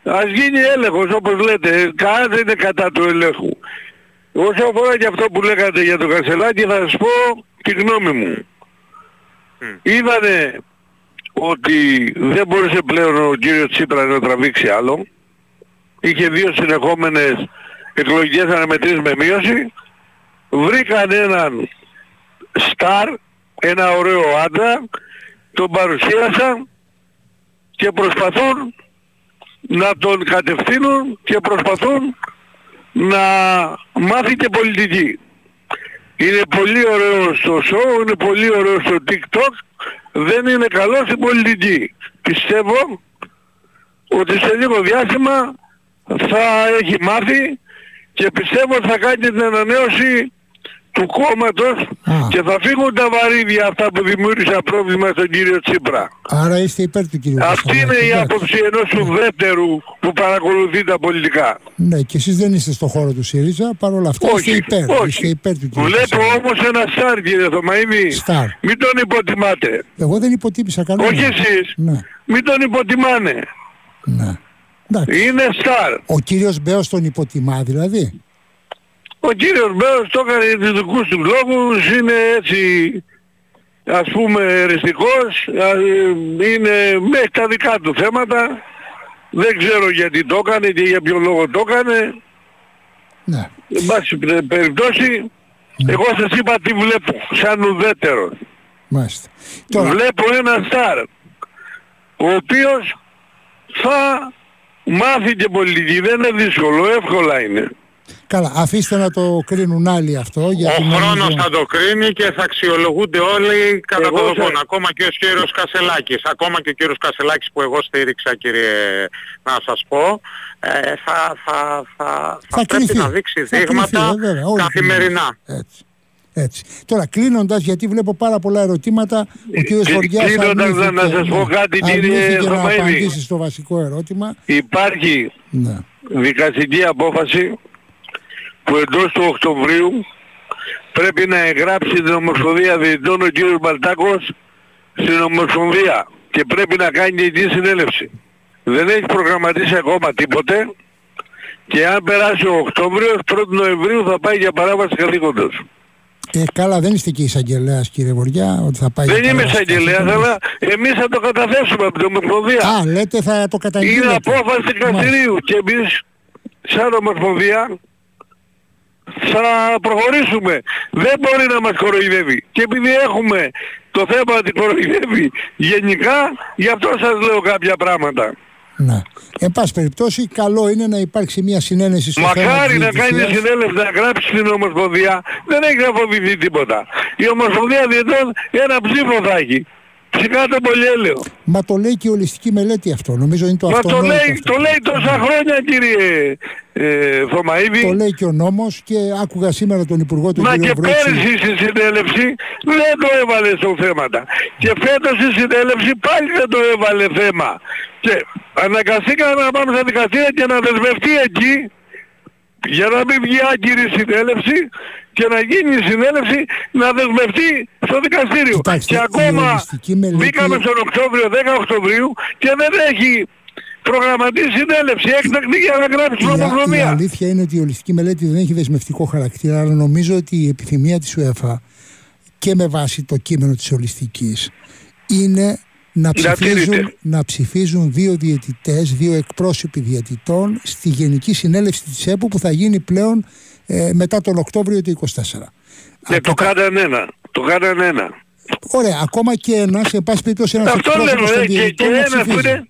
Ας γίνει έλεγχος όπως λέτε. Κανένας δεν είναι κατά του ελέγχου. Όσο αφορά και αυτό που λέγατε για το Κασελάκι θα σας πω τη γνώμη μου. Είδανε ότι δεν μπορούσε πλέον ο κύριος Τσίπρας να τραβήξει άλλο. Είχε δύο συνεχόμενες εκλογικές αναμετρήσεις με μείωση. Βρήκαν έναν στάρ, ένα ωραίο άντρα, τον παρουσίασαν και προσπαθούν να τον κατευθύνουν και προσπαθούν να μάθει και πολιτική. Είναι πολύ ωραίο στο show, είναι πολύ ωραίο στο TikTok, δεν είναι καλό στην πολιτική. Πιστεύω ότι σε λίγο διάστημα θα έχει μάθει και πιστεύω ότι θα κάνει την ανανέωση του κόμματος Α. και θα φύγουν τα βαρύδια αυτά που δημιούργησαν πρόβλημα στον κύριο Τσίπρα. Άρα είστε υπέρ του κύριου Αυτή είναι Κασελάκη, η εντάξει. άποψη ενός ουδέτερου που παρακολουθεί τα πολιτικά. Ναι, και εσείς δεν είστε στο χώρο του ΣΥΡΙΖΑ, παρόλα αυτά είστε υπέρ. όχι. Είστε υπέρ του κύριου Βλέπω Κασελάκη. όμως ένα στάρ κύριε Θωμαίδη. Στάρ. Μην τον υποτιμάτε. Εγώ δεν υποτίμησα κανένα. Όχι εσείς. Ναι, Μην τον υποτιμάνε. ναι. Εντάξει. Είναι στάρ. Ο κύριος Μπέος τον υποτιμά δηλαδή. Ο κύριος Μπέος το έκανε για τους δικούς του λόγους, είναι έτσι ας πούμε εριστικός, α, ε, είναι μέχρι τα δικά του θέματα. Δεν ξέρω γιατί το έκανε και για ποιο λόγο το έκανε. Ναι. Εν πάση πε- περιπτώσει, εγώ σας είπα τι βλέπω, σαν ουδέτερος. Μάλιστα. Τώρα, Βλέπω ένα στάρ, ο οποίος θα μάθει και πολιτική. Δεν είναι δύσκολο, εύκολα είναι. Καλά, αφήστε να το κρίνουν άλλοι αυτό. Ο Γιατί χρόνος νομίζω- θα το κρίνει και θα αξιολογούνται όλοι κατά Εγώ το θα- δοκόν. Ακόμα και ο κύριος Κασελάκης. Ακόμα και ο κύριος Κασελάκης που εγώ στήριξα κύριε να σας πω. ε, θα, θα, θα, θα, πρέπει κρυφεί. να δείξει Θα δείγματα κρυφεί, βέβαια, όλοι καθημερινά. κρίνουν. Έτσι. Έτσι. Τώρα κλείνοντας γιατί βλέπω πάρα πολλά ερωτήματα ο κύριος κλει- Χωριάς Ε, κλείνοντας, αρνήθηκε, να σας πω κάτι, κύριε αρνήθηκε να Θωμαίδη. απαντήσει στο βασικό ερώτημα. Υπάρχει Ναι. δικαστική απόφαση που εντός του Οκτωβρίου πρέπει να εγγράψει την Ομοσπονδία Διαιτητών ο κύριος Μπαλτάκος στην Ομοσπονδία και πρέπει να κάνει και εκεί συνέλευση. Δεν έχει προγραμματίσει ακόμα τίποτε και αν περάσει ο Οκτώβριος, 1 Νοεμβρίου θα πάει για παράβαση καθήκοντος. Ε, καλά, δεν είστε και εισαγγελέας κύριε Βοριά, ότι θα πάει... Δεν για είμαι παράβαση εισαγγελέας, καθήκοντος. αλλά εμείς θα το καταθέσουμε από την Ομοσπονδία. Α, λέτε θα το Είναι καταγγείλετε. απόφαση δικαστηρίου και εμείς σαν Ομοσπονδία θα προχωρήσουμε. Δεν μπορεί να μας κοροϊδεύει. Και επειδή έχουμε το θέμα ότι κοροϊδεύει γενικά, γι' αυτό σας λέω κάποια πράγματα. Ναι. Εν πάση περιπτώσει, καλό είναι να υπάρξει μια συνένεση στο θέμα Μακάρι της να κάνει διαιτησίας. συνέλευση να γράψει στην Ομοσπονδία. Δεν έχει να φοβηθεί τίποτα. Η Ομοσπονδία Διετών ένα ψήφο θα έχει. Ψυχά το πολυέλαιο. Μα το λέει και η ολιστική μελέτη αυτό. Νομίζω είναι το Μα το αυτονόητο λέει, αυτό. το λέει τόσα χρόνια κύριε ε, Θωμαίδη. Το λέει και ο νόμος και άκουγα σήμερα τον Υπουργό του Μα κύριο και Βρούτσι. πέρυσι στη συνέλευση δεν το έβαλε στο θέματα. Και φέτος στη συνέλευση πάλι δεν το έβαλε θέμα. Και αναγκαστήκαμε να πάμε στα δικαστήρια και να δεσμευτεί εκεί για να μην βγει άγκυρη συνέλευση και να γίνει η συνέλευση να δεσμευτεί στο δικαστήριο. Κοιτάξτε, και η ακόμα ολιστική μελέτη- μπήκαμε στον Οκτώβριο, 10 Οκτωβρίου και δεν έχει προγραμματίσει συνέλευση έκτακτη για να γράψει Η, α- η προνομία. αλήθεια είναι ότι η ολιστική μελέτη δεν έχει δεσμευτικό χαρακτήρα, αλλά νομίζω ότι η επιθυμία της UEFA και με βάση το κείμενο της ολιστικής είναι να ψηφίζουν, τηρείται. να ψηφίζουν δύο διαιτητές, δύο εκπρόσωποι διαιτητών στη Γενική Συνέλευση της ΕΠΟ που θα γίνει πλέον ε, μετά τον Οκτώβριο του 24. Ναι, το κάνανε ένα. Το κάνανε ένα. Ωραία, ακόμα και ένας, σε πάση περιπτώσει ένας Αυτό εκπρόσωπος λέμε, των ε, και, και διαιτητών να ένας που ψηφίζει. είναι Ναι.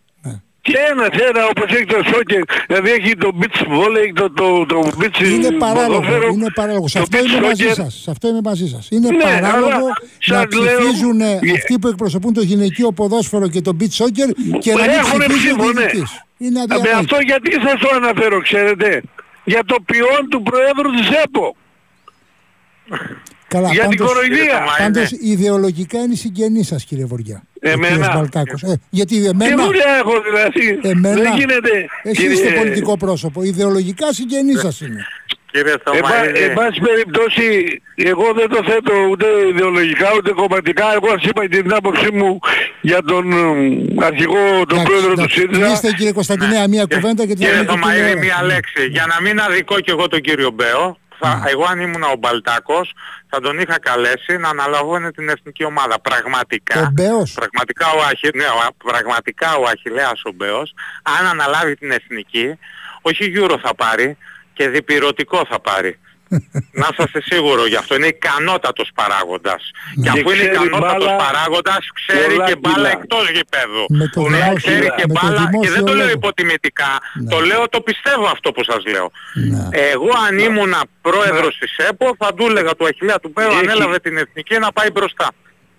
Και ένας ένα όπως έχει το σόκερ, δηλαδή έχει το beach volley, το, το, το beach Είναι παράλογο. ποδόσφαιρο, Είναι παράλογο. Σε το αυτό beach είμαι μαζί soccer. σας. Σε αυτό είμαι μαζί σας. Είναι Ναι, παράλογο αλλά να σας λέω- ψηφίζουν ε, Ε, αυτοί που εκπροσωπούν το γυναικείο ποδόσφαιρο και το beach soccer και να μην Έχουνε ψηφίζουν ψήφο, ναι. διαιτητής. Είναι Α, Με αδιανόητο. αυτό γιατί σας το αναφέρω, ξέρετε; Για το ποιόν του Προέδρου της ΕΠΟ. Καλά, για την πάντως, κοροϊδία. Κύριε Θωμά, πάντως είναι- ιδεολογικά είναι συγγενή σας, κύριε Βοριά. Ο Εμένα. κύριος Μπαλτάκος. Ε, γιατί Τι εμένα, δουλειά έχω δηλαδή; εμένα Δεν γίνεται. εσείς κύριε- είστε πολιτικό πρόσωπο. Ιδεολογικά συγγενή σας είναι. Κύριε Εν Θωμά, πά- είναι- Εν πάση περιπτώσει, εγώ δεν το θέτω ούτε ιδεολογικά ούτε κομματικά. Εγώ σας είπα την άποψή μου για τον ε, αρχηγό, τον Εντάξει, πρόεδρο του εντάξει. ΣΥΡΙΖΑ. Κλείστε, κύριε Κωνσταντινέα μία κουβέντα και τη Κύριε θα Θωμαήρη, τηλεόραση. μία λέξη. Για να μην αδικώ και εγώ τον κύριο Μπέο, θα, εγώ αν ήμουν ο Μπαλτάκος θα τον είχα καλέσει να αναλαμβάνει την εθνική ομάδα. Πραγματικά, Ο Μπέος. πραγματικά ο, Αχι, ναι, ο- πραγματικά ο Αχιλέας ο Μπέος, αν αναλάβει την εθνική, όχι γύρω θα πάρει και διπυρωτικό θα πάρει. Να είσαστε σίγουρο γι' αυτό. Είναι ικανότατος παράγοντας. Και αφού είναι ξέρει ικανότατος μπάλα παράγοντας, ξέρει πολλά και μπάλα κιλά. εκτός γηπέδου. Με το Ναι, δημόσιο- ξέρει και με το μπάλα και δεν το δημόσιο λέω λόγο. υποτιμητικά. Ναι. Το λέω, το πιστεύω αυτό που σας λέω. Ναι. Εγώ αν ήμουν πρόεδρος της ΕΠΟ θα του έλεγα του Αχιλέα του Πέου Έχει- ανέλαβε την εθνική να πάει μπροστά.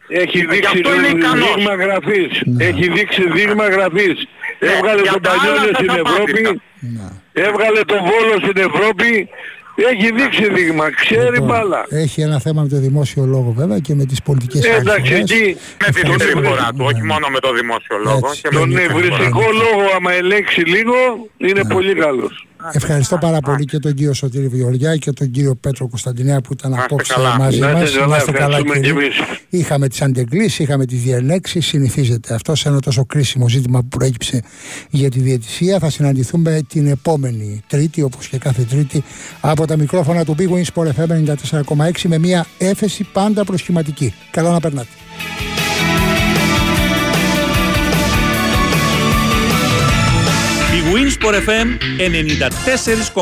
Έχει Γι' δείξει αυτό είναι ικανός. δείγμα γραφής. Έχει δείξει δείγμα γραφής. Ναι, Έβγαλε για τον τα άλλα Πανιόνιο σας στην απάντησα. Ευρώπη. Ναι. Έβγαλε τον Βόλο στην Ευρώπη. Έχει δείξει δείγμα. Ξέρει Λοιπόν, μπάλα. Έχει ένα θέμα με το δημόσιο λόγο βέβαια και με τις πολιτικές Ε, Εντάξει, αρχές. εκεί Με την Ευχαριστώ. συμπεριφορά του, όχι Ναι. μόνο με το δημόσιο λόγο. Έτσι. Και με τον την ευρυστικό συμπεριφορά του. λόγο άμα ελέγξει λίγο είναι πολύ καλός. Ευχαριστώ πάρα πολύ και τον κύριο Σωτήρη Βιωριά και τον κύριο Πέτρο Κωνσταντινέα που ήταν Να είστε απόψε καλά. μαζί Να μας. είστε καλά, ευχαριστούμε κύριε. κι εμείς. Είχαμε τις αντεγκλήσεις, είχαμε τις διελέξεις, συνηθίζεται αυτό σε ένα τόσο κρίσιμο ζήτημα που προέκυψε για τη διαιτησία. Θα συναντηθούμε την επόμενη Τρίτη, όπως και κάθε Τρίτη, από τα μικρόφωνα του Big Wings Sport FM 94,6 με μια έφεση πάντα προσχηματική. Καλά να περνάτε. Η Winsport FM 94,6